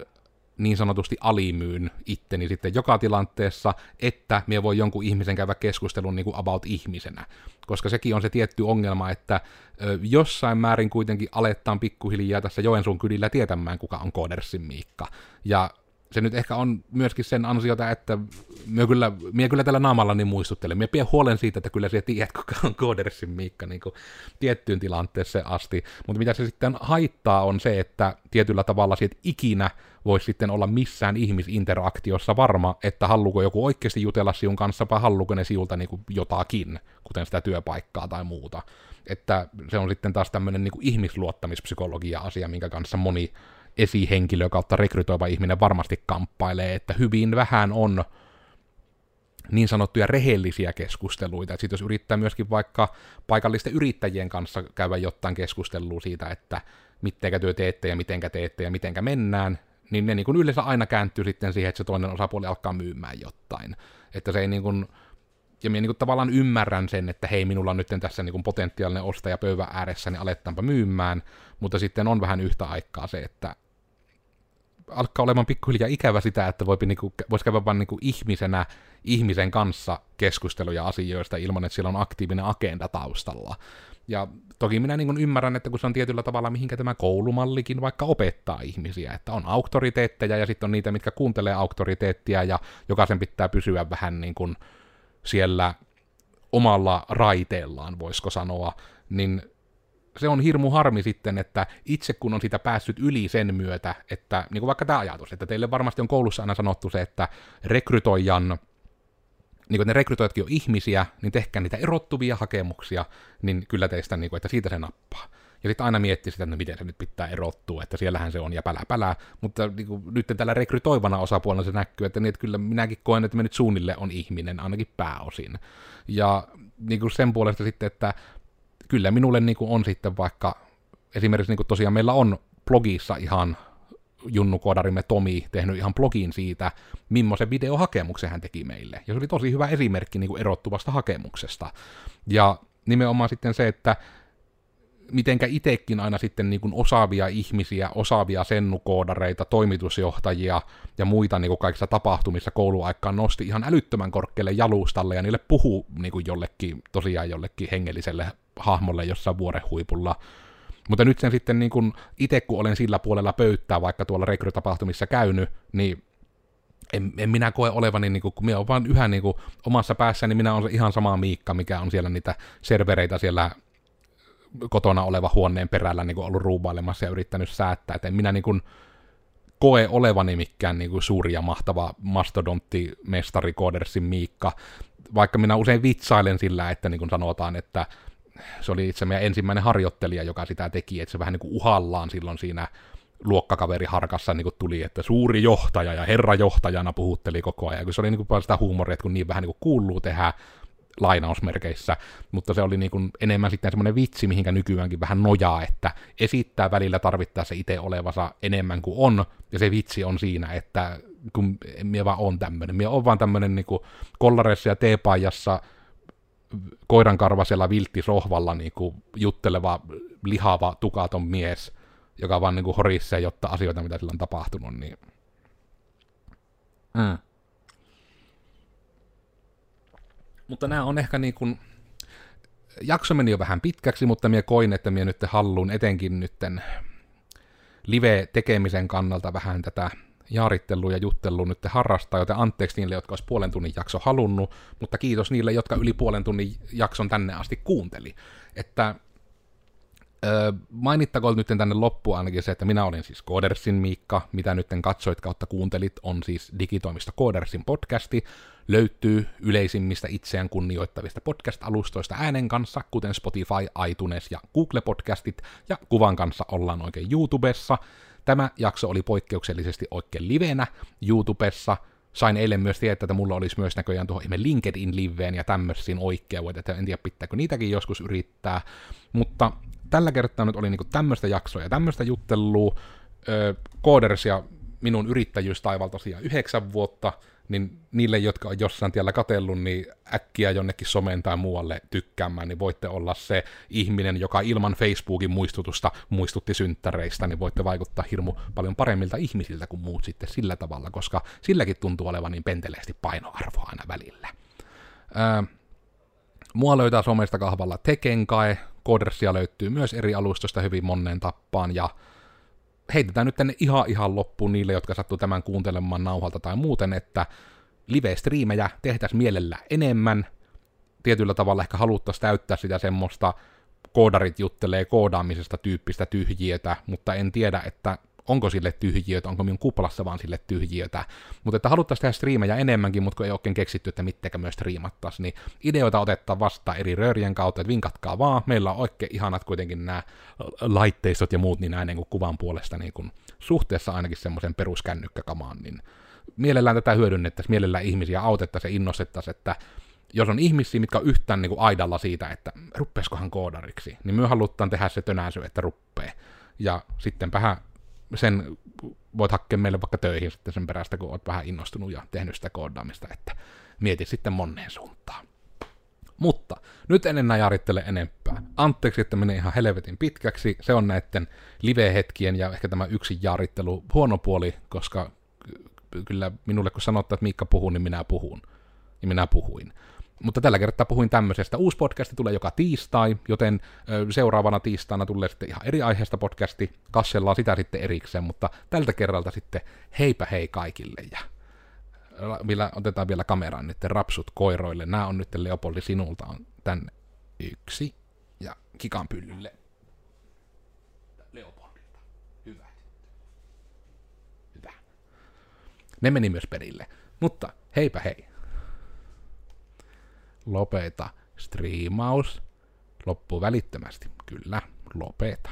niin sanotusti alimyyn itteni sitten joka tilanteessa, että mie voi jonkun ihmisen käydä keskustelun niin kuin about ihmisenä. Koska sekin on se tietty ongelma, että jossain määrin kuitenkin alettaan pikkuhiljaa tässä Joensuun kylillä tietämään, kuka on Kodersin Miikka. Ja se nyt ehkä on myöskin sen ansiota, että minä kyllä, minä kyllä tällä naamalla niin muistuttelen. Minä pidän huolen siitä, että kyllä sinä tiedät, kuka on Codersin Miikka niin kuin tiettyyn tilanteeseen asti. Mutta mitä se sitten haittaa on se, että tietyllä tavalla siitä ikinä voisi sitten olla missään ihmisinteraktiossa varma, että haluuko joku oikeasti jutella sinun kanssa vai haluuko ne siulta niin kuin jotakin, kuten sitä työpaikkaa tai muuta. Että se on sitten taas tämmöinen niin ihmisluottamispsykologia-asia, minkä kanssa moni esihenkilö kautta rekrytoiva ihminen varmasti kamppailee, että hyvin vähän on niin sanottuja rehellisiä keskusteluita. Sitten jos yrittää myöskin vaikka paikallisten yrittäjien kanssa käydä jotain keskustelua siitä, että mittenkä työ teette ja mitenkä teette ja mitenkä mennään, niin ne niin kuin yleensä aina kääntyy sitten siihen, että se toinen osapuoli alkaa myymään jotain. Että se ei niin kuin, ja minä niin kuin tavallaan ymmärrän sen, että hei, minulla on nyt tässä niin kuin potentiaalinen ostaja pöydän ääressä, niin aletaanpa myymään, mutta sitten on vähän yhtä aikaa se, että alkaa olemaan pikkuhiljaa ikävä sitä, että voi niinku, voisi käydä vain niinku ihmisenä ihmisen kanssa keskusteluja asioista ilman, että sillä on aktiivinen agenda taustalla. Ja toki minä niin ymmärrän, että kun se on tietyllä tavalla, mihinkä tämä koulumallikin vaikka opettaa ihmisiä, että on auktoriteetteja ja sitten on niitä, mitkä kuuntelee auktoriteettia ja jokaisen pitää pysyä vähän niin kuin siellä omalla raiteellaan, voisiko sanoa, niin se on hirmu harmi sitten, että itse kun on sitä päässyt yli sen myötä, että niin kuin vaikka tämä ajatus, että teille varmasti on koulussa aina sanottu se, että rekrytoijan, niin kuin ne rekrytoijatkin on ihmisiä, niin tehkää niitä erottuvia hakemuksia, niin kyllä teistä, niin kuin, että siitä se nappaa. Ja sitten aina miettii sitä, että no miten se nyt pitää erottua, että siellähän se on ja pälä pälä. Mutta niin kuin, nyt tällä rekrytoivana osapuolella se näkyy, että, niin, että kyllä minäkin koen, että me nyt suunnille on ihminen, ainakin pääosin. Ja niin kuin sen puolesta sitten, että kyllä minulle niin kuin on sitten vaikka, esimerkiksi niin kuin tosiaan meillä on blogissa ihan Junnu Kodarimme Tomi tehnyt ihan blogin siitä, millaisen videohakemuksen hän teki meille. Ja se oli tosi hyvä esimerkki niin kuin erottuvasta hakemuksesta. Ja nimenomaan sitten se, että mitenkä itsekin aina sitten niin kuin osaavia ihmisiä, osaavia sennukoodareita, toimitusjohtajia ja muita niin kuin kaikissa tapahtumissa kouluaikaan nosti ihan älyttömän korkealle jalustalle ja niille puhuu niin kuin jollekin, tosiaan jollekin hengelliselle hahmolle jossain vuoren huipulla. Mutta nyt sen sitten niin kuin itse kun olen sillä puolella pöytää, vaikka tuolla rekrytapahtumissa käynyt, niin en, en minä koe olevani, niin kuin, kun minä olen vaan yhä niin kuin, omassa päässäni, niin minä olen ihan sama Miikka, mikä on siellä niitä servereitä siellä kotona oleva huoneen perällä niin kuin ollut ruuvailemassa ja yrittänyt säättää, että en minä niin kuin, koe olevani mikään niin kuin suuri ja mahtava mastodontti mestari Koodersin Miikka, vaikka minä usein vitsailen sillä, että niin kuin sanotaan, että se oli itse meidän ensimmäinen harjoittelija, joka sitä teki, että se vähän niin kuin uhallaan silloin siinä luokkakaveri harkassa niin kuin tuli, että suuri johtaja ja herra johtajana puhutteli koko ajan, kun se oli niin kuin sitä huumoria, että kun niin vähän niin kuin kuuluu tehdä lainausmerkeissä, mutta se oli niin kuin enemmän sitten semmoinen vitsi, mihinkä nykyäänkin vähän nojaa, että esittää välillä tarvittaessa itse olevansa enemmän kuin on, ja se vitsi on siinä, että kun minä vaan on tämmöinen, minä on vaan tämmöinen niin kollareissa ja teepaijassa koirankarvasella vilttisohvalla niin kuin jutteleva, lihava, tukaton mies, joka vaan niin kuin horissee jotta asioita, mitä sillä on tapahtunut, niin... Mm. Mutta nämä on ehkä niin kuin... Jakso meni jo vähän pitkäksi, mutta minä koin, että minä nyt halluun etenkin nytten live-tekemisen kannalta vähän tätä jaarittelua ja juttelua nyt harrastaa, joten anteeksi niille, jotka olisi puolen tunnin jakso halunnut, mutta kiitos niille, jotka yli puolen tunnin jakson tänne asti kuunteli. Että Mainittakoon nyt tänne loppuun ainakin se, että minä olin siis Koodersin Miikka, mitä nyt katsoit kautta kuuntelit, on siis digitoimista Koodersin podcasti, löytyy yleisimmistä itseään kunnioittavista podcast-alustoista äänen kanssa, kuten Spotify, iTunes ja Google-podcastit, ja kuvan kanssa ollaan oikein YouTubessa. Tämä jakso oli poikkeuksellisesti oikein livenä YouTubessa, sain eilen myös tietää, että mulla olisi myös näköjään tuohon LinkedIn-liveen ja tämmöisiin oikeudet, että en tiedä pitääkö niitäkin joskus yrittää, mutta tällä kertaa nyt oli niinku tämmöistä jaksoa ja tämmöistä juttelua. Öö, Kooders ja minun yrittäjyystaival tosiaan yhdeksän vuotta, niin niille, jotka on jossain tiellä katellut, niin äkkiä jonnekin someen tai muualle tykkäämään, niin voitte olla se ihminen, joka ilman Facebookin muistutusta muistutti synttäreistä, niin voitte vaikuttaa hirmu paljon paremmilta ihmisiltä kuin muut sitten sillä tavalla, koska silläkin tuntuu olevan niin penteleesti painoarvoa aina välillä. Öö, mua löytää somesta kahvalla Tekenkae, Kodersia löytyy myös eri alustoista hyvin monneen tappaan, ja heitetään nyt tänne ihan ihan loppuun niille, jotka sattuu tämän kuuntelemaan nauhalta tai muuten, että live-striimejä tehtäisiin mielellä enemmän, tietyllä tavalla ehkä haluttaisiin täyttää sitä semmoista koodarit juttelee koodaamisesta tyyppistä tyhjiötä, mutta en tiedä, että onko sille tyhjiötä, onko minun kuplassa vaan sille tyhjiötä. Mutta että haluttaisiin tehdä striimejä enemmänkin, mutta kun ei oikein keksitty, että mittekä myös striimattaisiin, niin ideoita otetaan vastaan eri röörien kautta, että vinkatkaa vaan. Meillä on oikein ihanat kuitenkin nämä laitteistot ja muut, niin näin niin kuvan puolesta niin kuin suhteessa ainakin semmoisen peruskännykkäkamaan, niin mielellään tätä hyödynnettäisiin, mielellään ihmisiä autettaisiin ja innostettaisiin, että jos on ihmisiä, mitkä on yhtään niin kuin aidalla siitä, että ruppeeskohan koodariksi, niin me halutaan tehdä se tönäsy, että ruppee. Ja sitten vähän sen voit hakea meille vaikka töihin sitten sen perästä, kun oot vähän innostunut ja tehnyt sitä koodaamista, että mieti sitten moneen suuntaan. Mutta nyt en enää jarittele enempää. Anteeksi, että menee ihan helvetin pitkäksi. Se on näiden live-hetkien ja ehkä tämä yksi jaarittelu huono puoli, koska kyllä minulle kun sanotaan, että Miikka puhuu, niin minä puhun. Ja minä puhuin. Mutta tällä kertaa puhuin tämmöisestä. Uusi podcasti tulee joka tiistai, joten seuraavana tiistaina tulee sitten ihan eri aiheesta podcasti. Kassellaan sitä sitten erikseen, mutta tältä kerralta sitten heipä hei kaikille ja millä otetaan vielä kameraan nyt rapsut koiroille. Nämä on nyt Leopoldi sinulta on tänne yksi ja kikan pyllylle. Leopoldilta. Hyvä. Hyvä. Ne meni myös perille. Mutta heipä hei lopeta striimaus. Loppuu välittömästi. Kyllä, lopeta.